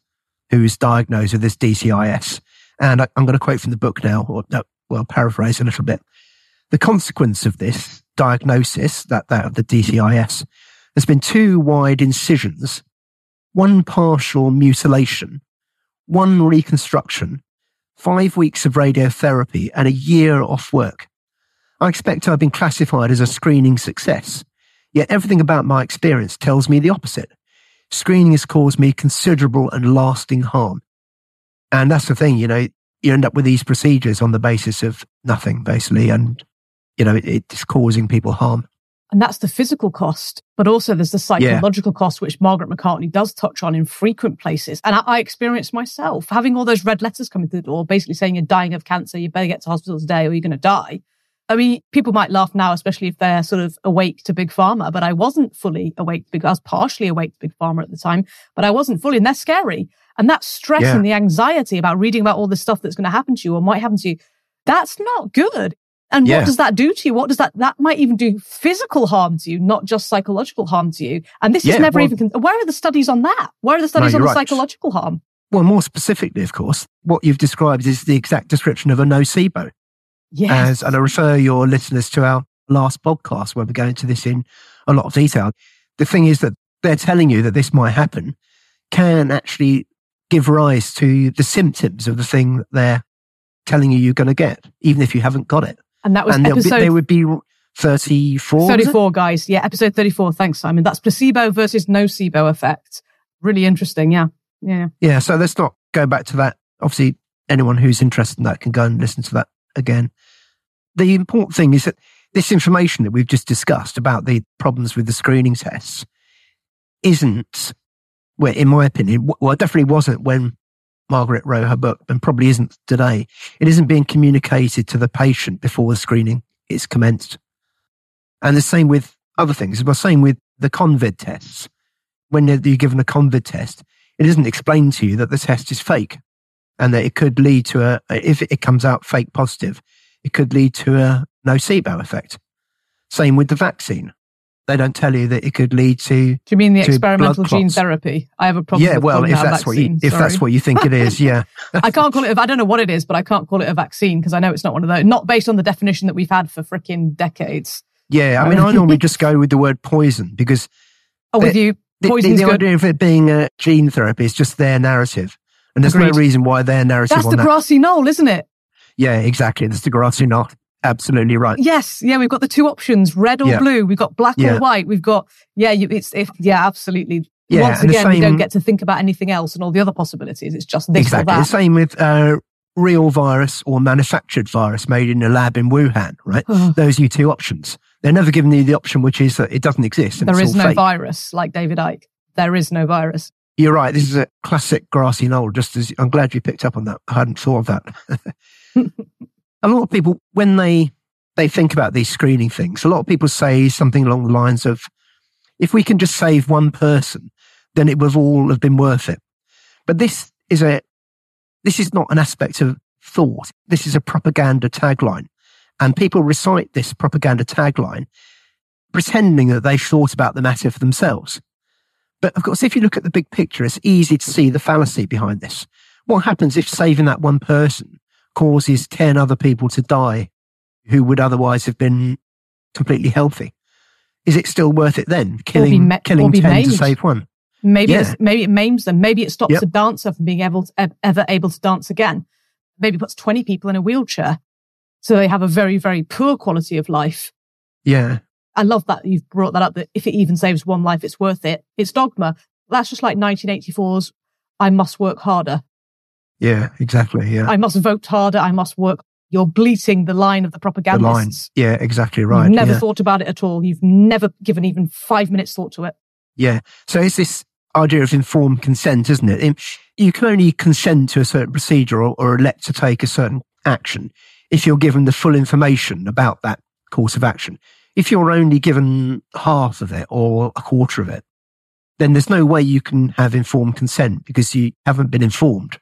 who is diagnosed with this DCIS. And I, am going to quote from the book now, or no, well, paraphrase a little bit. The consequence of this diagnosis, that, that of the DCIS, has been two wide incisions, one partial mutilation, one reconstruction, five weeks of radiotherapy, and a year off work. I expect have been classified as a screening success. Yet everything about my experience tells me the opposite. Screening has caused me considerable and lasting harm. And that's the thing, you know, you end up with these procedures on the basis of nothing, basically. And, you know, it, it's causing people harm. And that's the physical cost, but also there's the psychological yeah. cost, which Margaret McCartney does touch on in frequent places. And I, I experienced myself having all those red letters coming through the door, basically saying you're dying of cancer, you better get to hospital today or you're going to die. I mean, people might laugh now, especially if they're sort of awake to Big Pharma, but I wasn't fully awake because I was partially awake to Big Pharma at the time, but I wasn't fully, and they're scary. And that stress yeah. and the anxiety about reading about all the stuff that's going to happen to you or might happen to you, that's not good. And yeah. what does that do to you? What does that, that might even do physical harm to you, not just psychological harm to you. And this yeah, is never well, even, where are the studies on that? Where are the studies no, on the right. psychological harm? Well, more specifically, of course, what you've described is the exact description of a nocebo. Yes. As, and I refer your listeners to our last podcast where we go into this in a lot of detail. The thing is that they're telling you that this might happen can actually give rise to the symptoms of the thing that they're telling you you're going to get, even if you haven't got it. And that was and episode. Be, they would be 34. 34, guys. Yeah, episode 34. Thanks, Simon. That's placebo versus nocebo effect. Really interesting. Yeah. Yeah. Yeah. So let's not go back to that. Obviously, anyone who's interested in that can go and listen to that again. The important thing is that this information that we've just discussed about the problems with the screening tests isn't, well, in my opinion, well, it definitely wasn't when Margaret wrote her book and probably isn't today. It isn't being communicated to the patient before the screening is commenced. And the same with other things. The same with the COVID tests. When you're given a COVID test, it isn't explained to you that the test is fake and that it could lead to a, if it comes out fake positive, it could lead to a nocebo effect. Same with the vaccine they don't tell you that it could lead to. Do you mean the experimental gene therapy? I have a problem. Yeah, well, if that's vaccine, what you if that's what you think it is, yeah. <laughs> I can't call it. I don't know what it is, but I can't call it a vaccine because I know it's not one of those. Not based on the definition that we've had for freaking decades. Yeah, I mean, I normally just go with the word poison because. <laughs> Oh, with you, poison. The, the, the idea of it being a gene therapy is just their narrative, and there's Agreed. no reason why their narrative. That's the that, grassy knoll, isn't it? Yeah, exactly. That's the grassy knoll. Absolutely right. Yes, yeah, we've got the two options: red or yeah. blue. We've got black yeah. or white. We've got yeah, you, it's if, yeah, absolutely. Yeah, Once again, same, we don't get to think about anything else and all the other possibilities. It's just this exactly. or that. The same with uh, real virus or manufactured virus made in a lab in Wuhan. Right, those are your two options. They're never giving you the option which is that it doesn't exist. There is no fake. virus, like David Icke. There is no virus. You're right. This is a classic grassy knoll. Just as I'm glad you picked up on that. I hadn't thought of that. <laughs> a lot of people, when they they think about these screening things. A lot of people say something along the lines of, if we can just save one person, then it would all have been worth it. But this is a, this is not an aspect of thought. This is a propaganda tagline. And people recite this propaganda tagline pretending that they've thought about the matter for themselves. But of course, if you look at the big picture, it's easy to see the fallacy behind this. What happens if saving that one person causes 10 other people to die who would otherwise have been completely healthy. Is it still worth it then? Killing, ma- killing 10 maimed. to save one? Maybe, yeah. maybe it maims them. Maybe it stops yep. a dancer from being able to, ever able to dance again. Maybe puts 20 people in a wheelchair. So they have a very, very poor quality of life. Yeah. I love that you've brought that up that if it even saves one life, it's worth it. It's dogma. That's just like 1984's I must work harder. Yeah, exactly. Yeah. I must vote harder. I must work you're bleating the line of the propagandists. The line. Yeah, exactly right. You've never yeah. thought about it at all. You've never given even five minutes thought to it. Yeah. So it's this idea of informed consent, isn't it? You can only consent to a certain procedure or, or elect to take a certain action if you're given the full information about that course of action. If you're only given half of it or a quarter of it, then there's no way you can have informed consent because you haven't been informed.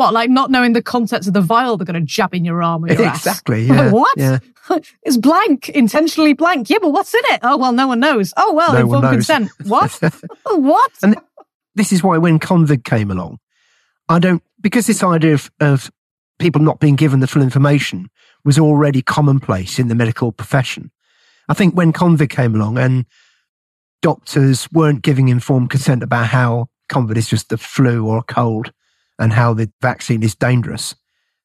What, like not knowing the contents of the vial they're going to jab in your arm or your exactly, ass? Exactly. <laughs> Yeah. what? Yeah. <laughs> it's blank, intentionally blank. Yeah, but what's in it? Oh well, no one knows. Oh well, no informed consent. What? <laughs> what? And this is why when Convid came along, I don't because this idea of, of people not being given the full information was already commonplace in the medical profession. I think when Convid came along and doctors weren't giving informed consent about how Convid is just the flu or a cold and how the vaccine is dangerous,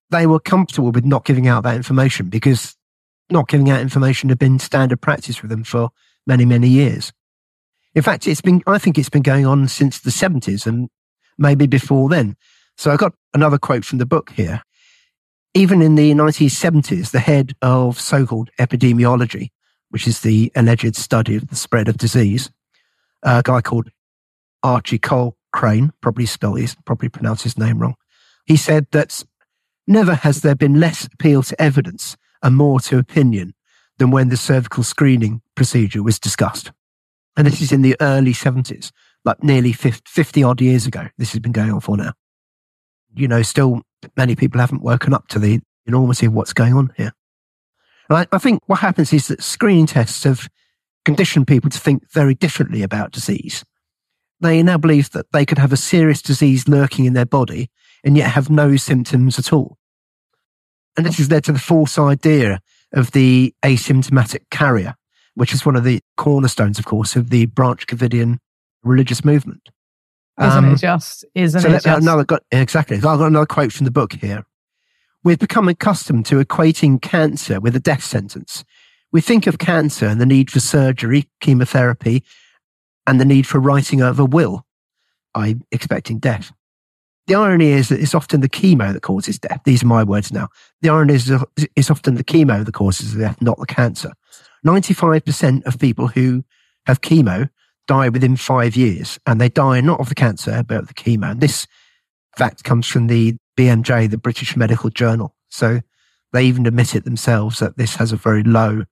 they were comfortable with not giving out that information because not giving out information had been standard practice for them for many, many years. In fact, it's been, I think it's been going on since the 70s and maybe before then. So I've got another quote from the book here. Even in the 1970s, the head of so-called epidemiology, which is the alleged study of the spread of disease, a guy called Archie Cole Crane, probably spelled his, probably pronounced his name wrong. He said that never has there been less appeal to evidence and more to opinion than when the cervical screening procedure was discussed. And this is in the early 70s, like nearly 50 odd years ago. This has been going on for now. You know, still many people haven't woken up to the enormity of what's going on here. And I, I think what happens is that screening tests have conditioned people to think very differently about disease they now believe that they could have a serious disease lurking in their body and yet have no symptoms at all. And this has led to the false idea of the asymptomatic carrier, which is one of the cornerstones, of course, of the branch Covidian religious movement. Isn't um, it just? Isn't so it just? Another, got, exactly. I've got another quote from the book here. We've become accustomed to equating cancer with a death sentence. We think of cancer and the need for surgery, chemotherapy, and the need for writing of a will, i expecting death. The irony is that it's often the chemo that causes death. These are my words now. The irony is it's often the chemo that causes death, not the cancer. 95% of people who have chemo die within five years and they die not of the cancer, but of the chemo. And this fact comes from the BMJ, the British Medical Journal. So they even admit it themselves that this has a very low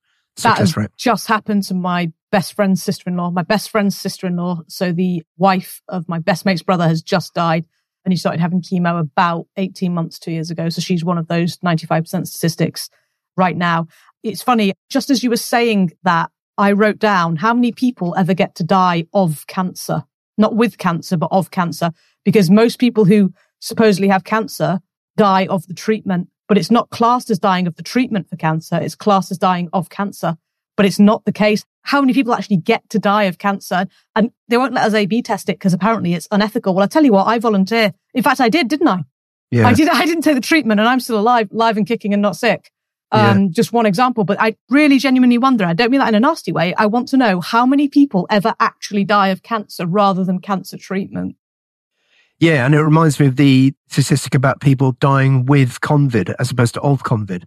that has rate. just happened to my best friend's sister-in-law. My best friend's sister-in-law, so the wife of my best mate's brother, has just died, and he started having chemo about eighteen months, two years ago. So she's one of those ninety-five percent statistics right now. It's funny, just as you were saying that, I wrote down how many people ever get to die of cancer, not with cancer, but of cancer, because most people who supposedly have cancer die of the treatment but it's not classed as dying of the treatment for cancer. It's classed as dying of cancer, but it's not the case. How many people actually get to die of cancer? And they won't let us A-B test it because apparently it's unethical. Well, I tell you what, I volunteer. In fact, I did, didn't I? Yeah. I did. I didn't take the treatment and I'm still alive, live and kicking and not sick. Um, yeah. just one example, but I really genuinely wonder. I don't mean that in a nasty way. I want to know how many people ever actually die of cancer rather than cancer treatment. Yeah, and it reminds me of the statistic about people dying with COVID as opposed to of COVID.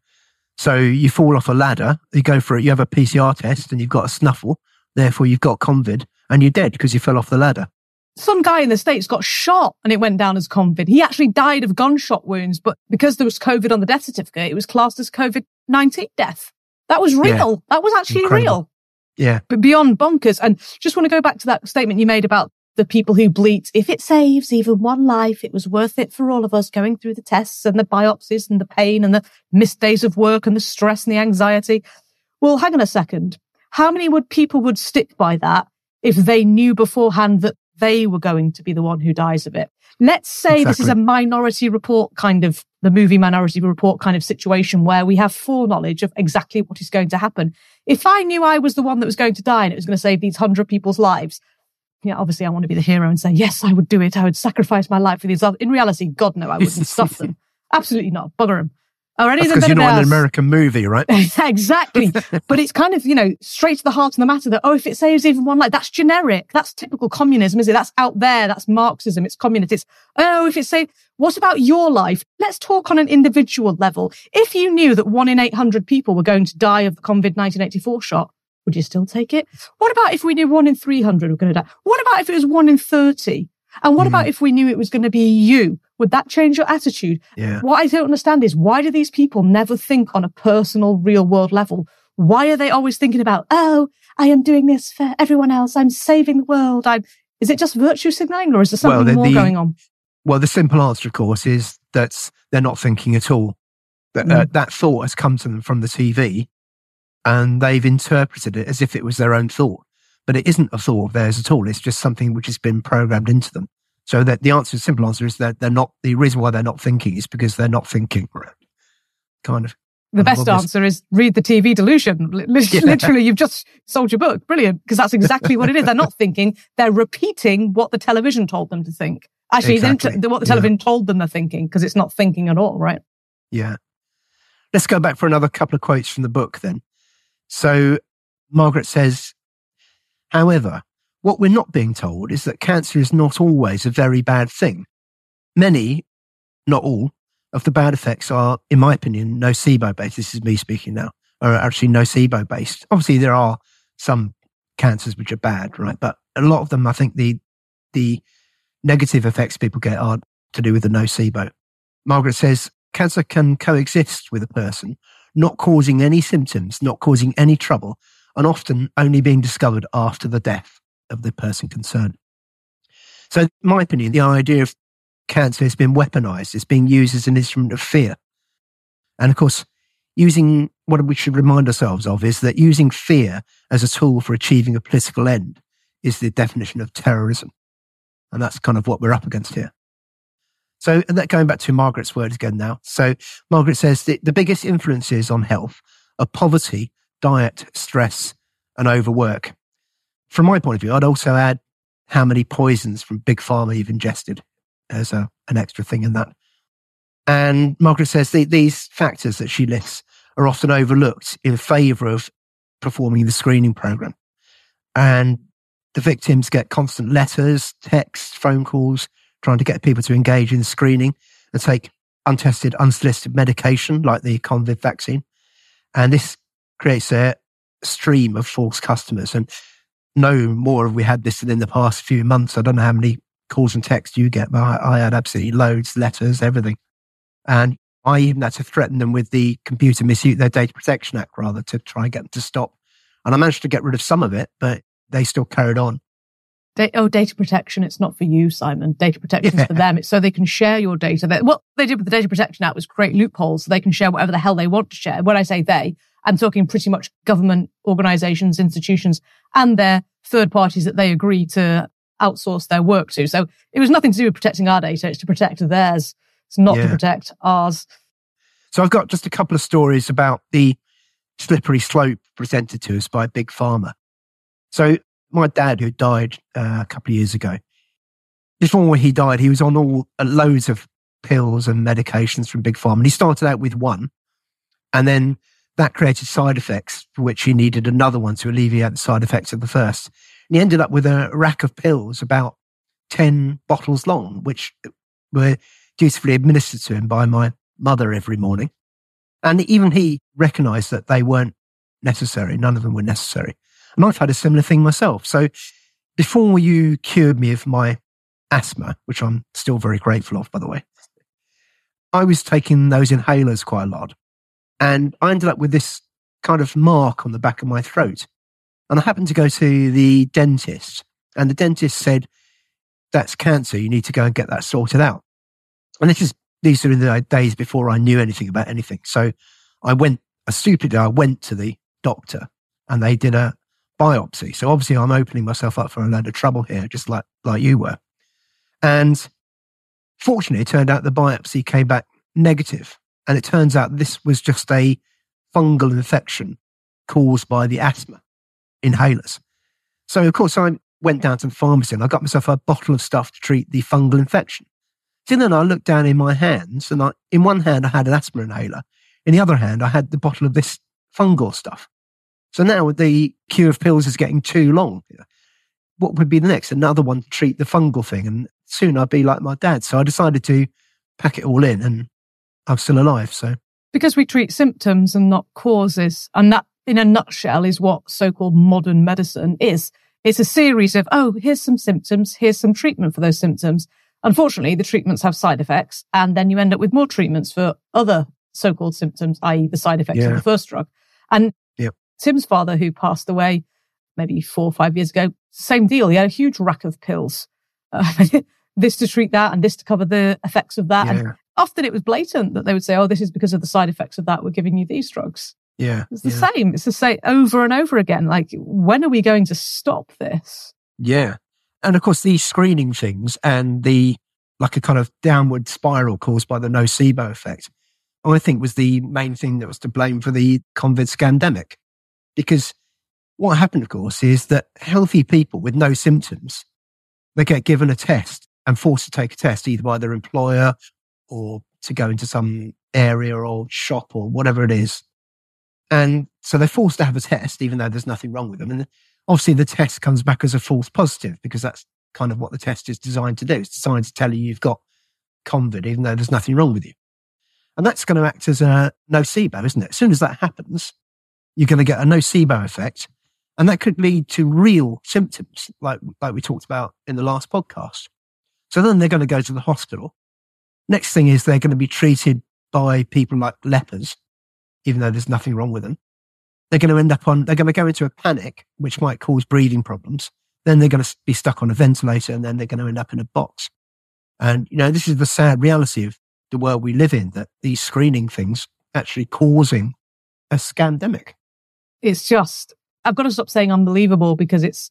So you fall off a ladder, you go for it, you have a PCR test and you've got a snuffle, therefore you've got COVID and you're dead because you fell off the ladder. Some guy in the States got shot and it went down as COVID. He actually died of gunshot wounds, but because there was COVID on the death certificate, it was classed as COVID-19 death. That was real. Yeah. That was actually Incredible. real. Yeah. But beyond bonkers. And just want to go back to that statement you made about the people who bleat, if it saves even one life, it was worth it for all of us going through the tests and the biopsies and the pain and the missed days of work and the stress and the anxiety. Well, hang on a second. How many would people would stick by that if they knew beforehand that they were going to be the one who dies of it? Let's say exactly. this is a minority report kind of the movie minority report kind of situation where we have foreknowledge of exactly what is going to happen. If I knew I was the one that was going to die and it was going to save these hundred people's lives, know, obviously I want to be the hero and say, yes, I would do it. I would sacrifice my life for these others. In reality, God, no, I wouldn't stuff them. <laughs> Absolutely not. Bugger them. or any of Because you're not an. American movie, right? <laughs> exactly. but it's kind of, you know, straight to the heart of the matter that, oh, if it saves even one life, that's generic. That's typical communism, is it? That's out there. That's Marxism. It's communist. It's, oh, if it say, what about your life? Let's talk on an individual level. If you knew that one in 800 people were going to die of the COVID 1984 shot, would you still take it? What about if we knew one in 300 were going to die? What about if it was one in 30? And what Mm. about if we knew it was going to be you? Would that change your attitude? Yeah. What I don't understand is why do these people never think on a personal, real world level? Why are they always thinking about, oh, I am doing this for everyone else. I'm saving the world. I'm, is it just virtue signaling or is there Well, something the- more the- going on? Well, the simple answer, of course, is that they're not thinking at all. That uh, Mm. that thought has come to them from the TV, and they've interpreted it as if it was their own thought. But it isn't a thought of theirs at all. It's just something which has been programmed into them. So that the answer, simple answer, is that they're not. The reason why they're not thinking is because they're not thinking. Kind of. The best answer is read the TV delusion. Li- li- Yeah. <laughs> Literally, you've just sold your book. Brilliant. Because that's exactly what it is. They're not <laughs> thinking. They're repeating what the television told them to think. Actually, Exactly. what the Yeah. television told them they're thinking because it's not thinking at all, right? Yeah. Let's go back for another couple of quotes from the book then. So Margaret says, however, what we're not being told is that cancer is not always a very bad thing. Many, not all, of the bad effects are, in my opinion, nocebo based. This is me speaking now, are actually nocebo based. Obviously, there are some cancers which are bad, right? But a lot of them, I think the, the negative effects people get are to do with the nocebo. Margaret says, cancer can coexist with a person, not causing any symptoms, not causing any trouble, and often only being discovered after the death of the person concerned. So, my opinion, the idea of cancer has been weaponized. It's being used as an instrument of fear. And of course, using what we should remind ourselves of is that using fear as a tool for achieving a political end is the definition of terrorism. And that's kind of what we're up against here. So that going back to Margaret's words again now. So Margaret says that the biggest influences on health are poverty, diet, stress, and overwork. From my point of view, I'd also add how many poisons from big pharma you've ingested as a, an extra thing in that. And Margaret says the, these factors that she lists are often overlooked in favor of performing the screening program. And the victims get constant letters, texts, phone calls, trying to get people to engage in screening and take untested, unsolicited medication like the COVID vaccine. And this creates a stream of false customers. And no more have we had this than in the past few months. I don't know how many calls and texts you get, but I, I had absolutely loads, letters, everything. And I even had to threaten them with the Computer Misuse, their Data Protection Act, rather, to try and get them to stop. And I managed to get rid of some of it, but they still carried on. Da- oh, data protection. It's not for you, Simon. Data protection is Yeah. for them. It's so they can share your data. They, what they did with the Data Protection Act was create loopholes so they can share whatever the hell they want to share. When I say they, I'm talking pretty much government organizations, institutions, and their third parties that they agree to outsource their work to. So it was nothing to do with protecting our data. It's to protect theirs. It's not to protect ours. So I've got just a couple of stories about the slippery slope presented to us by Big Pharma. So my dad, who died uh, a couple of years ago, before he died, he was on all uh, loads of pills and medications from Big Pharma. And he started out with one, and then that created side effects for which he needed another one to alleviate the side effects of the first. And he ended up with a rack of pills, about 10 bottles long, which were dutifully administered to him by my mother every morning. And even he recognized that they weren't necessary. None of them were necessary. And I've had a similar thing myself. So before you cured me of my asthma, which I'm still very grateful of, by the way, I was taking those inhalers quite a lot. And I ended up with this kind of mark on the back of my throat. And I happened to go to the dentist, and the dentist said, That's cancer. You need to go and get that sorted out. And this is these are in the days before I knew anything about anything. So I went, a stupid, I went to the doctor and they did a biopsy. So obviously I'm opening myself up for a load of trouble here, just like, like you were. And fortunately, it turned out the biopsy came back. And it turns out this was just a fungal infection caused by the asthma inhalers. So of course I went down to the pharmacy and I got myself a bottle of stuff to treat the fungal infection. So then I looked down in my hands and I, in one hand I had an asthma inhaler. In the other hand, I had the bottle of this fungal stuff. So now the queue of pills is getting too long. What would be the next? Another one to treat the fungal thing. And soon I'd be like my dad. So I decided to pack it all in and I'm still alive. So because we treat symptoms and not causes. And that in a nutshell is what so-called modern medicine is. It's a series of, oh, here's some symptoms. Here's some treatment for those symptoms. Unfortunately, the treatments have side effects and then you end up with more treatments for other so-called symptoms, i.e. the side effects yeah. of the first drug. And. Tim's father, who passed away maybe four or five years ago, same deal. He had a huge rack of pills. Uh, <laughs> this to treat that and this to cover the effects of that. Yeah. And often it was blatant that they would say, oh, this is because of the side effects of that. We're giving you these drugs. Yeah. It's the yeah. same. It's the same over and over again. Like, when are we going to stop this? Yeah. And of course, these screening things and the, like a kind of downward spiral caused by the nocebo effect, I think was the main thing that was to blame for the COVID scandemic. Because what happened, of course, is that healthy people with no symptoms, they get given a test and forced to take a test either by their employer or to go into some area or shop or whatever it is and so they're forced to have a test, even though there's nothing wrong with them. And obviously the test comes back as a false positive because that's kind of what the test is designed to do. It's designed to tell you you've got COVID, even though there's nothing wrong with you. And that's going to act as a nocebo, isn't it? As soon as that happens, you're going to get a nocebo effect. And that could lead to real symptoms, like, like we talked about in the last podcast. So then they're going to go to the hospital. Next thing is they're going to be treated by people like lepers even though there's nothing wrong with them. They're going to end up on, they're going to go into a panic, which might cause breathing problems. Then they're going to be stuck on a ventilator and then they're going to end up in a box. And, you know, this is the sad reality of the world we live in, that these screening things actually causing a scandemic. It's just, I've got to stop saying unbelievable because it's,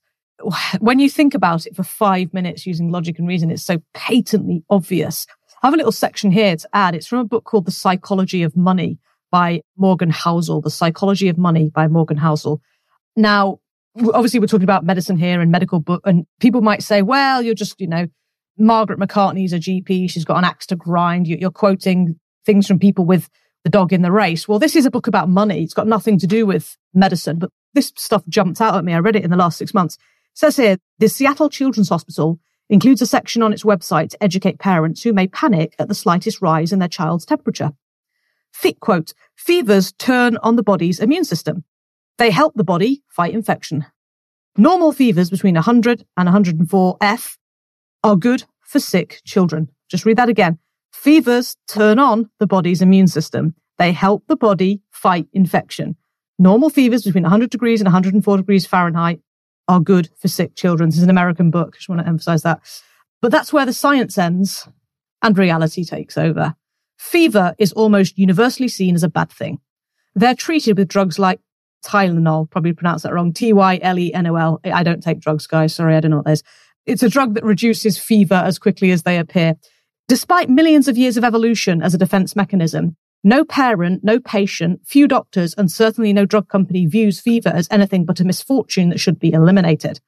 when you think about it for five minutes using logic and reason, it's so patently obvious. I have a little section here to add. It's from a book called The Psychology of Money by Morgan Housel, The Psychology of Money by Morgan Housel. Now, obviously we're talking about medicine here and medical book and people might say, well, you're just, you know, Margaret McCartney's a GP. She's got an axe to grind. You're quoting things from people with the dog in the race. Well, this is a book about money. It's got nothing to do with medicine, but this stuff jumped out at me. I read it in the last six months. It says here, the Seattle Children's Hospital includes a section on its website to educate parents who may panic at the slightest rise in their child's temperature. Fe- quote, fevers turn on the body's immune system. They help the body fight infection. Normal fevers between 100 and 104 F are good for sick children. Just read that again. Fevers turn on the body's immune system. They help the body fight infection. Normal fevers between 100 degrees and 104 degrees Fahrenheit are good for sick children. This is an American book. I just want to emphasize that. But that's where the science ends and reality takes over. Fever is almost universally seen as a bad thing. They're treated with drugs like Tylenol, probably pronounced that wrong, T-Y-L-E-N-O-L. I don't take drugs, guys. Sorry, I don't know what that is. It's a drug that reduces fever as quickly as they appear. Despite millions of years of evolution as a defense mechanism, no parent, no patient, few doctors, and certainly no drug company views fever as anything but a misfortune that should be eliminated.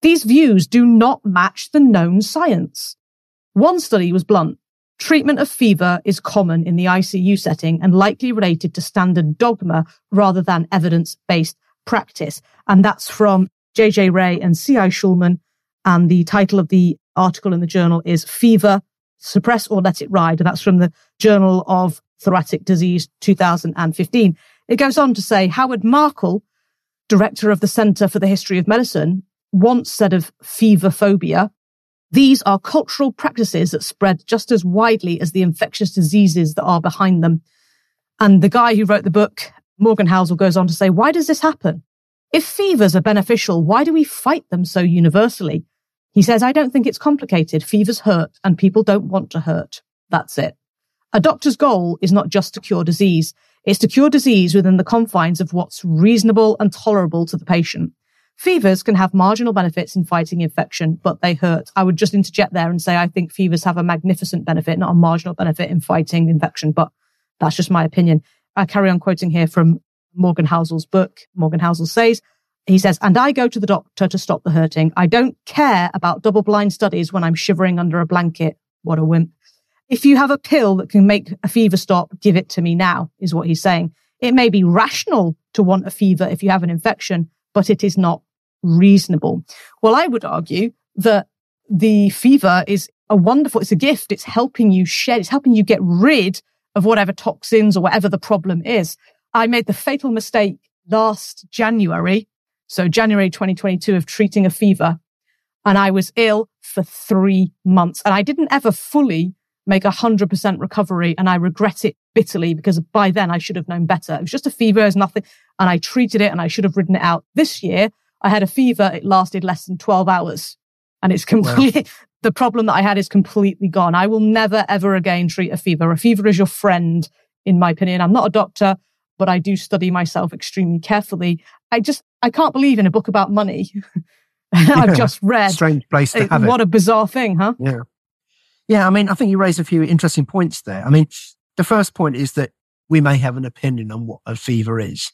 These views do not match the known science. One study was blunt. Treatment of fever is common in the ICU setting and likely related to standard dogma rather than evidence-based practice. And that's from JJ Ray and C.I. Schulman. And the title of the article in the journal is Fever, Suppress or Let It Ride. And that's from the Journal of Thoracic Disease 2015. It goes on to say Howard Markel, director of the Center for the History of Medicine, once said of fever phobia, these are cultural practices that spread just as widely as the infectious diseases that are behind them. And the guy who wrote the book, Morgan Housel, goes on to say, why does this happen? If fevers are beneficial, why do we fight them so universally? He says, I don't think it's complicated. Fevers hurt and people don't want to hurt. That's it. A doctor's goal is not just to cure disease. It's to cure disease within the confines of what's reasonable and tolerable to the patient. Fevers can have marginal benefits in fighting infection, but they hurt. I would just interject there and say I think fevers have a magnificent benefit, not a marginal benefit in fighting infection, but that's just my opinion. I carry on quoting here from Morgan Housel's book. Morgan Housel says, he says, and I go to the doctor to stop the hurting. I don't care about double blind studies when I'm shivering under a blanket. What a wimp. if you have a pill that can make a fever stop, give it to me now, is what he's saying. It may be rational to want a fever if you have an infection, but it is not reasonable. Well, I would argue that the fever is a wonderful, it's a gift. It's helping you shed, it's helping you get rid of whatever toxins or whatever the problem is. I made the fatal mistake last January. So January 2022 of treating a fever and I was ill for three months and I didn't ever fully make a hundred percent recovery. And I regret it bitterly because by then I should have known better. It was just a fever. It was nothing. And I treated it and I should have ridden it out. This year I had a fever. It lasted less than 12 hours and it's completely, <laughs> the problem that I had is completely gone. I will never ever again treat a fever. A fever is your friend, in my opinion. I'm not a doctor, but I do study myself extremely carefully. I just, I can't believe in a book about money. <laughs> I've yeah, just read. Strange place to have it. What a bizarre thing, huh? Yeah. Yeah. I mean, I think you raised a few interesting points there. I mean, the first point is that we may have an opinion on what a fever is.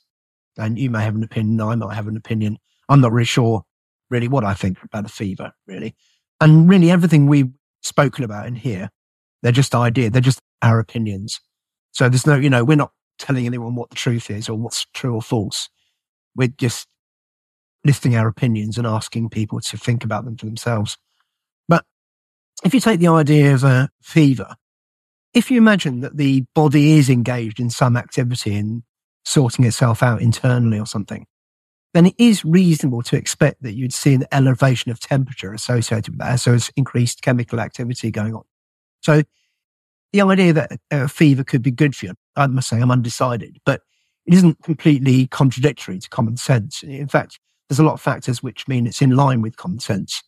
And you may have an opinion. I might have an opinion. I'm not really sure really what I think about a fever, really. And really everything we've spoken about in here, they're just ideas. They're just our opinions. So there's no, you know, we're not telling anyone what the truth is or what's true or false. We're just listing our opinions and asking people to think about them for themselves. But if you take the idea of a fever, if you imagine that the body is engaged in some activity in sorting itself out internally or something, then it is reasonable to expect that you'd see an elevation of temperature associated with that. So it's increased chemical activity going on. So the idea that a fever could be good for you, I must say I'm undecided, but it isn't completely contradictory to common sense. In fact, there's a lot of factors which mean it's in line with common sense.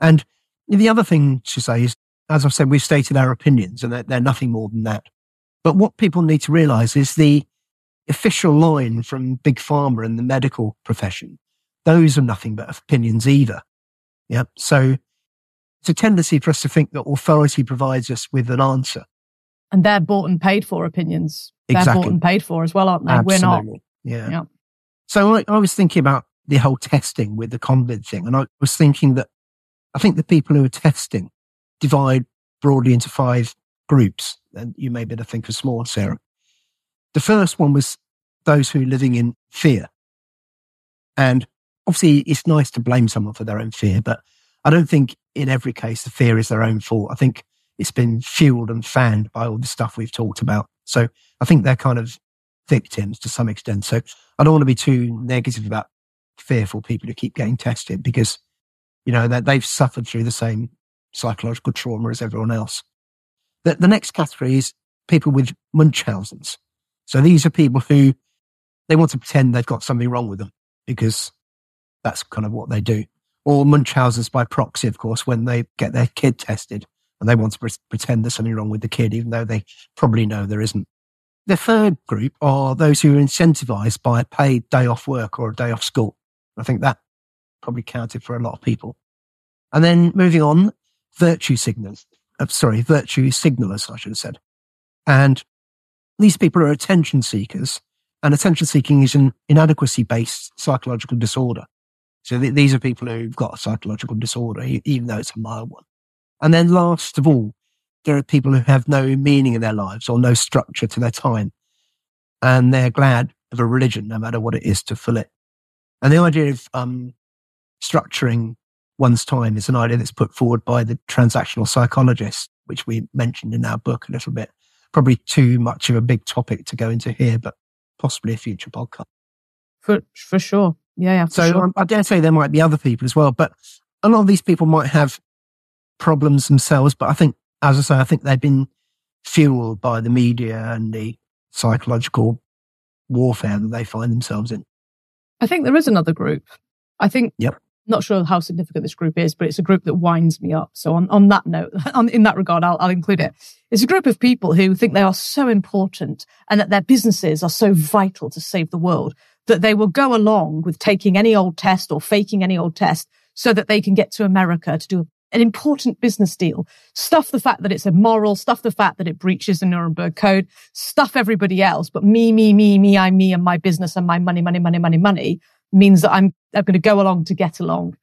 And the other thing to say is, as I've said, we've stated our opinions and they're, they're nothing more than that. But what people need to realize is the official line from Big Pharma and the medical profession, those are nothing but opinions either. Yeah. So it's a tendency for us to think that authority provides us with an answer. And they're bought and paid for opinions. They're bought and paid for as well, aren't they? Absolutely. We're not. Yeah. yeah. So I, I, was thinking about the whole testing with the COVID thing. And I was thinking that I think the people who are testing divide broadly into five groups. And you may better think of small, Sarah. The first one was those who are living in fear. And obviously, it's nice to blame someone for their own fear, but I don't think in every case the fear is their own fault. I think it's been fueled and fanned by all the stuff we've talked about. So I think they're kind of victims to some extent. So I don't want to be too negative about fearful people who keep getting tested because, you know, that they've suffered through the same psychological trauma as everyone else. The, the next category is people with Munchausen's. So these are people who they want to pretend they've got something wrong with them because that's kind of what they do. Or Munchausen's by proxy, of course, when they get their kid tested and they want to pre- pretend there's something wrong with the kid, even though they probably know there isn't. The third group are those who are incentivized by a paid day off work or a day off school. I think that probably counted for a lot of people. And then moving on, virtue signals. Uh, sorry, virtue signalers, I should have said. And these people are attention seekers, and attention seeking is an inadequacy based psychological disorder. So th- these are people who've got a psychological disorder, even though it's a mild one. And then last of all, there are people who have no meaning in their lives or no structure to their time. And they're glad of a religion, no matter what it is, to fill it. And the idea of um, structuring one's time is an idea that's put forward by the transactional psychologist, which we mentioned in our book a little bit probably too much of a big topic to go into here, but possibly a future podcast. For for sure, yeah. yeah so sure. I dare say there might be other people as well, but a lot of these people might have problems themselves. But I think, as I say, I think they've been fueled by the media and the psychological warfare that they find themselves in. I think there is another group. I think yep not sure how significant this group is, but it's a group that winds me up. So on, on that note, <laughs> on, in that regard, I'll, I'll include it. It's a group of people who think they are so important and that their businesses are so vital to save the world that they will go along with taking any old test or faking any old test so that they can get to America to do an important business deal. Stuff the fact that it's immoral, stuff the fact that it breaches the Nuremberg Code, stuff everybody else, but me, me, me, me, I, me, and my business and my money, money, money, money, money means that I'm, I'm going to go along to get along.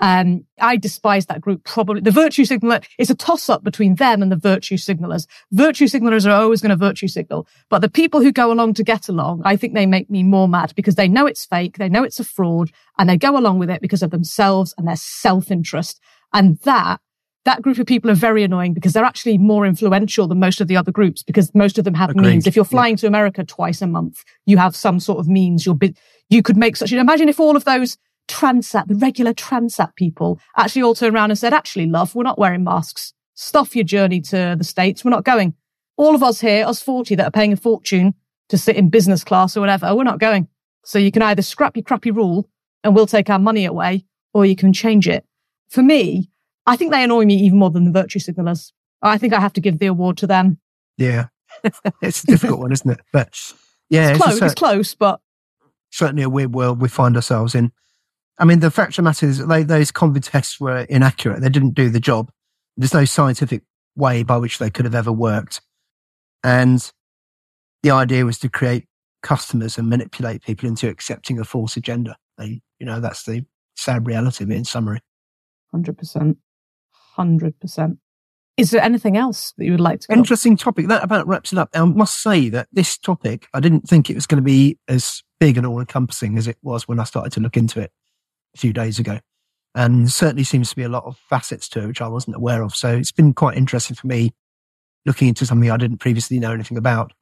Um, I despise that group probably. The virtue signaler is a toss up between them and the virtue signalers. Virtue signalers are always going to virtue signal, but the people who go along to get along, I think they make me more mad because they know it's fake. They know it's a fraud and they go along with it because of themselves and their self interest. And that, that group of people are very annoying because they're actually more influential than most of the other groups because most of them have Agreed. means. If you're flying Yeah. to America twice a month, you have some sort of means. You're bi- you could make such, imagine if all of those Transat, the regular Transat people actually all turned around and said, actually, love, we're not wearing masks. Stuff your journey to the States. We're not going. All of us here, us 40 that are paying a fortune to sit in business class or whatever, we're not going. So you can either scrap your crappy rule and we'll take our money away or you can change it. For me, I think they annoy me even more than the virtue signalers. I think I have to give the award to them. Yeah. it's a difficult one, isn't it? But yeah, It's it's, close, it's close, but certainly a weird world we find ourselves in. I mean, the fact of the matter is they, those COVID tests were inaccurate. They didn't do the job. There's no scientific way by which they could have ever worked. And the idea was to create customers and manipulate people into accepting a false agenda. They, you know, that's the sad reality of it in summary. 100%. 100%. Is there anything else that you would like to? Interesting topic. That about wraps it up. I must say that this topic, I didn't think it was going to be as big and all encompassing as it was when I started to look into it a few days ago. And certainly seems to be a lot of facets to it, which I wasn't aware of. So it's been quite interesting for me looking into something I didn't previously know anything about.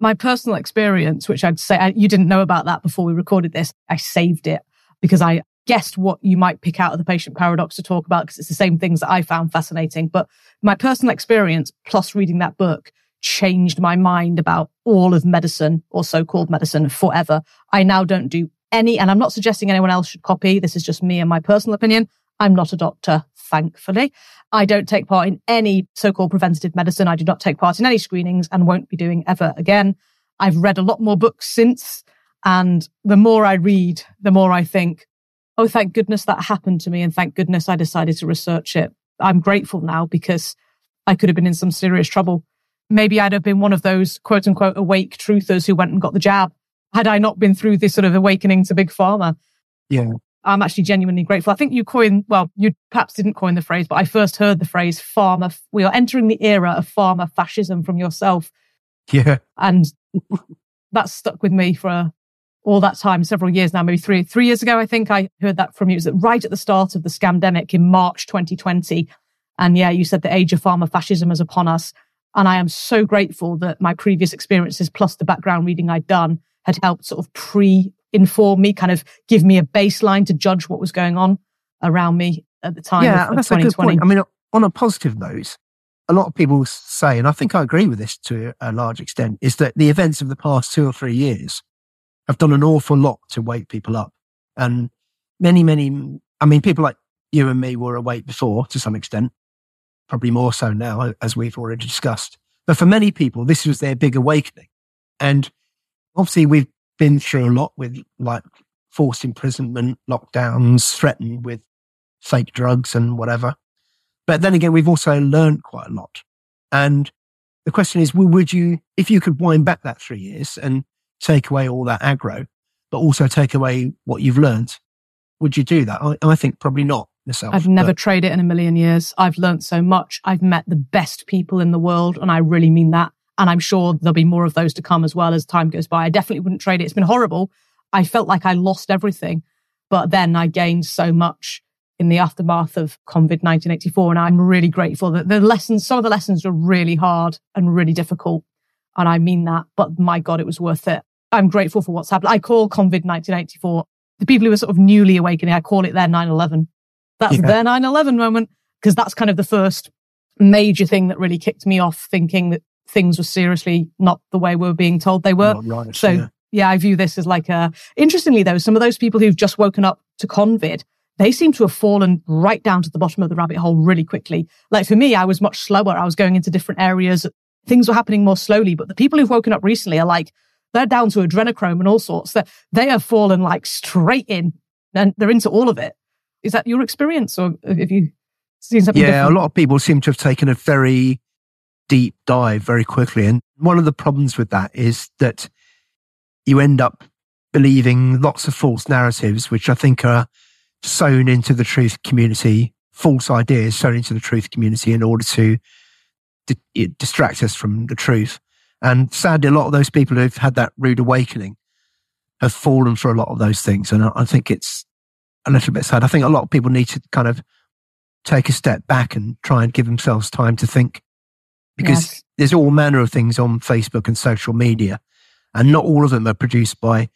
my personal experience, which I'd say I, you didn't know about that before we recorded this, I saved it because I guessed what you might pick out of the patient paradox to talk about because it's the same things that I found fascinating. But my personal experience plus reading that book changed my mind about all of medicine or so-called medicine forever. I now don't do any, and I'm not suggesting anyone else should copy. This is just me and my personal opinion. I'm not a doctor, thankfully. I don't take part in any so-called preventative medicine. I do not take part in any screenings and won't be doing ever again. I've read a lot more books since. And the more I read, the more I think, oh, thank goodness that happened to me. And thank goodness I decided to research it. I'm grateful now because I could have been in some serious trouble. Maybe I'd have been one of those quote unquote awake truthers who went and got the jab had I not been through this sort of awakening to big pharma. Yeah. I'm actually genuinely grateful. I think you coined, well, you perhaps didn't coin the phrase, but I first heard the phrase pharma. We are entering the era of pharma fascism from yourself. Yeah. And that's stuck with me for all that time, several years now, maybe three, three years ago, I think I heard that from you. It was right at the start of the scamdemic in March 2020. And yeah, you said the age of pharma fascism is upon us. And I am so grateful that my previous experiences plus the background reading I'd done had helped sort of pre inform me, kind of give me a baseline to judge what was going on around me at the time yeah, of, of that's a good point. I mean, on a positive note, a lot of people say, and I think I agree with this to a large extent, is that the events of the past two or three years have done an awful lot to wake people up. And many, many, I mean, people like you and me were awake before to some extent, probably more so now, as we've already discussed. But for many people, this was their big awakening. And obviously, we've been through a lot with like forced imprisonment, lockdowns, threatened with fake drugs and whatever. But then again, we've also learned quite a lot. And the question is, would you, if you could wind back that three years and take away all that aggro, but also take away what you've learned, would you do that? I, I think probably not myself. I've never but- it in a million years. I've learned so much. I've met the best people in the world, and I really mean that. And I'm sure there'll be more of those to come as well as time goes by. I definitely wouldn't trade it. It's been horrible. I felt like I lost everything, but then I gained so much in the aftermath of COVID 1984. And I'm really grateful that the lessons, some of the lessons were really hard and really difficult. And I mean that, but my God, it was worth it. I'm grateful for what's happened. I call COVID 1984 the people who are sort of newly awakening. I call it their 9 11. That's Yeah. their 9 11 moment because that's kind of the first major thing that really kicked me off thinking that things were seriously not the way we were being told they were. Right, So yeah. yeah. I view this as like a, interestingly though, some of those people who've just woken up to COVID, they seem to have fallen right down to the bottom of the rabbit hole really quickly. Like for me, I was much slower. I was going into different areas. Things were happening more slowly, but the people who've woken up recently are like, they're down to adrenochrome and all sorts that they have fallen like straight in and they're into all of it. Is that your experience or have you seen something yeah, different? a lot of people seem to have taken a very deep dive very quickly. And one of the problems with that is that you end up believing lots of false narratives, which I think are sown into the truth community, false ideas sown into the truth community in order to di- distract us from the truth. And sadly, a lot of those people who've had that rude awakening have fallen for a lot of those things. And I, I think it's a little bit sad. I think a lot of people need to kind of take a step back and try and give themselves time to think because yes. there's all manner of things on Facebook and social media, and not all of them are produced by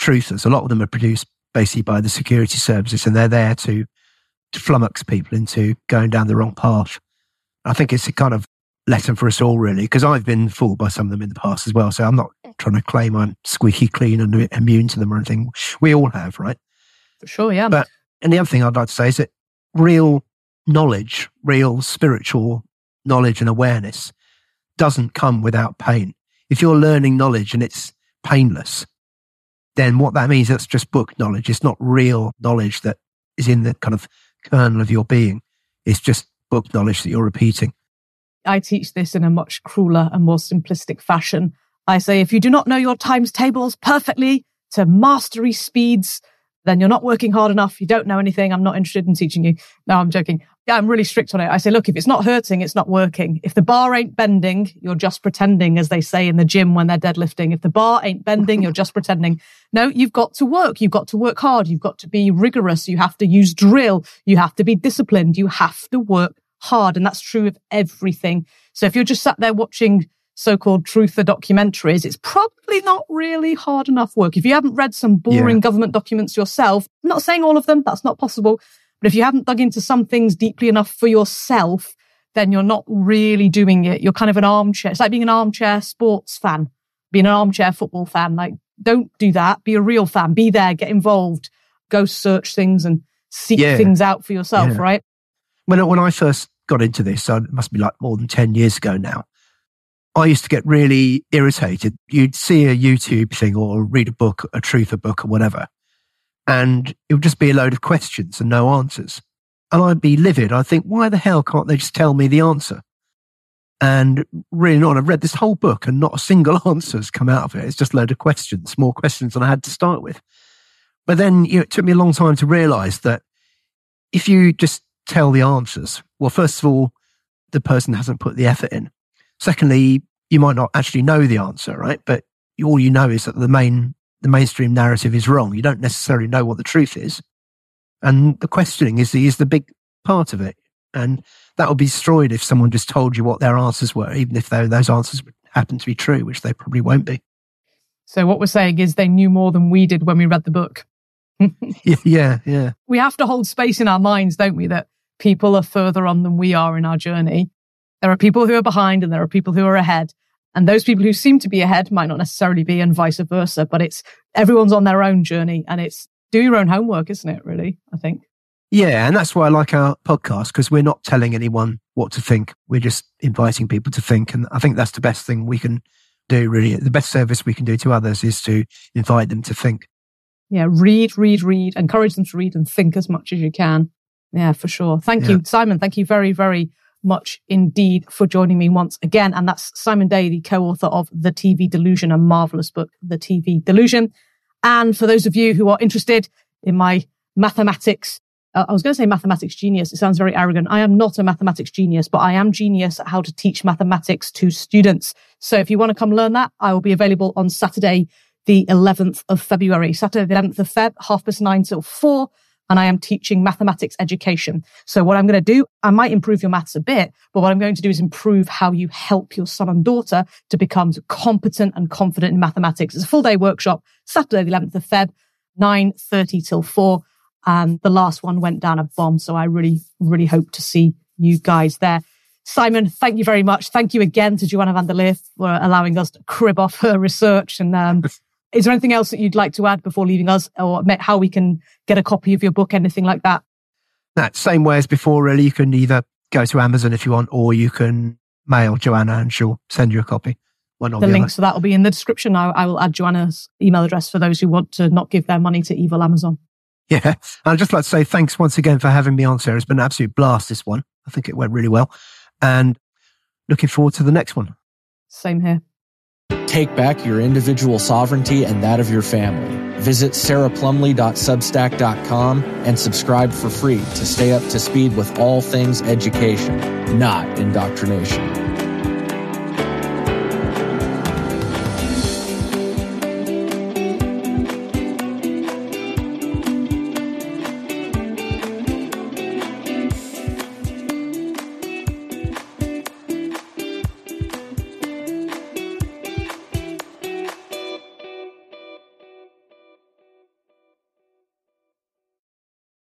truthers. A lot of them are produced basically by the security services, and they're there to, to flummox people into going down the wrong path. I think it's a kind of lesson for us all, really, because I've been fooled by some of them in the past as well. So I'm not trying to claim I'm squeaky clean and immune to them or anything. We all have, right? For sure, yeah. But and the other thing I'd like to say is that real knowledge, real spiritual knowledge and awareness doesn't come without pain. If you're learning knowledge and it's painless, then what that means that's just book knowledge. It's not real knowledge that is in the kind of kernel of your being. It's just book knowledge that you're repeating. I teach this in a much crueler and more simplistic fashion. I say, if you do not know your times tables perfectly to mastery speeds, then you're not working hard enough. You don't know anything. I'm not interested in teaching you. No, I'm joking. Yeah, I'm really strict on it. I say, look, if it's not hurting, it's not working. If the bar ain't bending, you're just pretending, as they say in the gym when they're deadlifting. If the bar ain't bending, you're just pretending. No, you've got to work. You've got to work hard. You've got to be rigorous. You have to use drill. You have to be disciplined. You have to work hard. And that's true of everything. So if you're just sat there watching so-called truther documentaries, it's probably not really hard enough work. If you haven't read some boring yeah. government documents yourself, I'm not saying all of them, that's not possible. But if you haven't dug into some things deeply enough for yourself, then you're not really doing it. You're kind of an armchair. It's like being an armchair sports fan, being an armchair football fan. Like, don't do that. Be a real fan. Be there. Get involved. Go search things and seek yeah. things out for yourself, yeah. right? When, when I first got into this, so it must be like more than 10 years ago now. I used to get really irritated. You'd see a YouTube thing or read a book, a truth, book or whatever, and it would just be a load of questions and no answers. And I'd be livid. I'd think, why the hell can't they just tell me the answer? And really not. I've read this whole book and not a single <laughs> answer has come out of it. It's just a load of questions, more questions than I had to start with. But then you know, it took me a long time to realize that if you just tell the answers, well, first of all, the person hasn't put the effort in. Secondly, you might not actually know the answer, right? But all you know is that the main, the mainstream narrative is wrong. You don't necessarily know what the truth is. And the questioning is the, is the big part of it. And that would be destroyed if someone just told you what their answers were, even if those answers happen to be true, which they probably won't be. So what we're saying is they knew more than we did when we read the book. <laughs> <laughs> yeah, yeah. We have to hold space in our minds, don't we, that people are further on than we are in our journey. There are people who are behind and there are people who are ahead. And those people who seem to be ahead might not necessarily be and vice versa, but it's everyone's on their own journey and it's do your own homework, isn't it? Really, I think. Yeah. And that's why I like our podcast because we're not telling anyone what to think. We're just inviting people to think. And I think that's the best thing we can do, really. The best service we can do to others is to invite them to think. Yeah. Read, read, read, encourage them to read and think as much as you can. Yeah, for sure. Thank yeah. you, Simon. Thank you very, very much indeed for joining me once again. And that's Simon Day, the co-author of The TV Delusion, a marvelous book, The TV Delusion. And for those of you who are interested in my mathematics, uh, I was going to say mathematics genius. It sounds very arrogant. I am not a mathematics genius, but I am genius at how to teach mathematics to students. So if you want to come learn that, I will be available on Saturday, the 11th of February, Saturday, the 11th of Feb, half past nine till four and I am teaching mathematics education. So what I'm going to do, I might improve your maths a bit, but what I'm going to do is improve how you help your son and daughter to become competent and confident in mathematics. It's a full day workshop, Saturday, the 11th of Feb, 9.30 till 4. And the last one went down a bomb. So I really, really hope to see you guys there. Simon, thank you very much. Thank you again to Joanna van der Leer for allowing us to crib off her research and um, <laughs> Is there anything else that you'd like to add before leaving us or how we can get a copy of your book, anything like that? That same way as before, really. You can either go to Amazon if you want, or you can mail Joanna and she'll send you a copy. One the, the link so that will be in the description. I, I will add Joanna's email address for those who want to not give their money to evil Amazon. Yeah. <laughs> I'd just like to say thanks once again for having me on, Sarah. It's been an absolute blast, this one. I think it went really well. And looking forward to the next one. Same here. Take back your individual sovereignty and that of your family. Visit sarahplumley.substack.com and subscribe for free to stay up to speed with all things education, not indoctrination.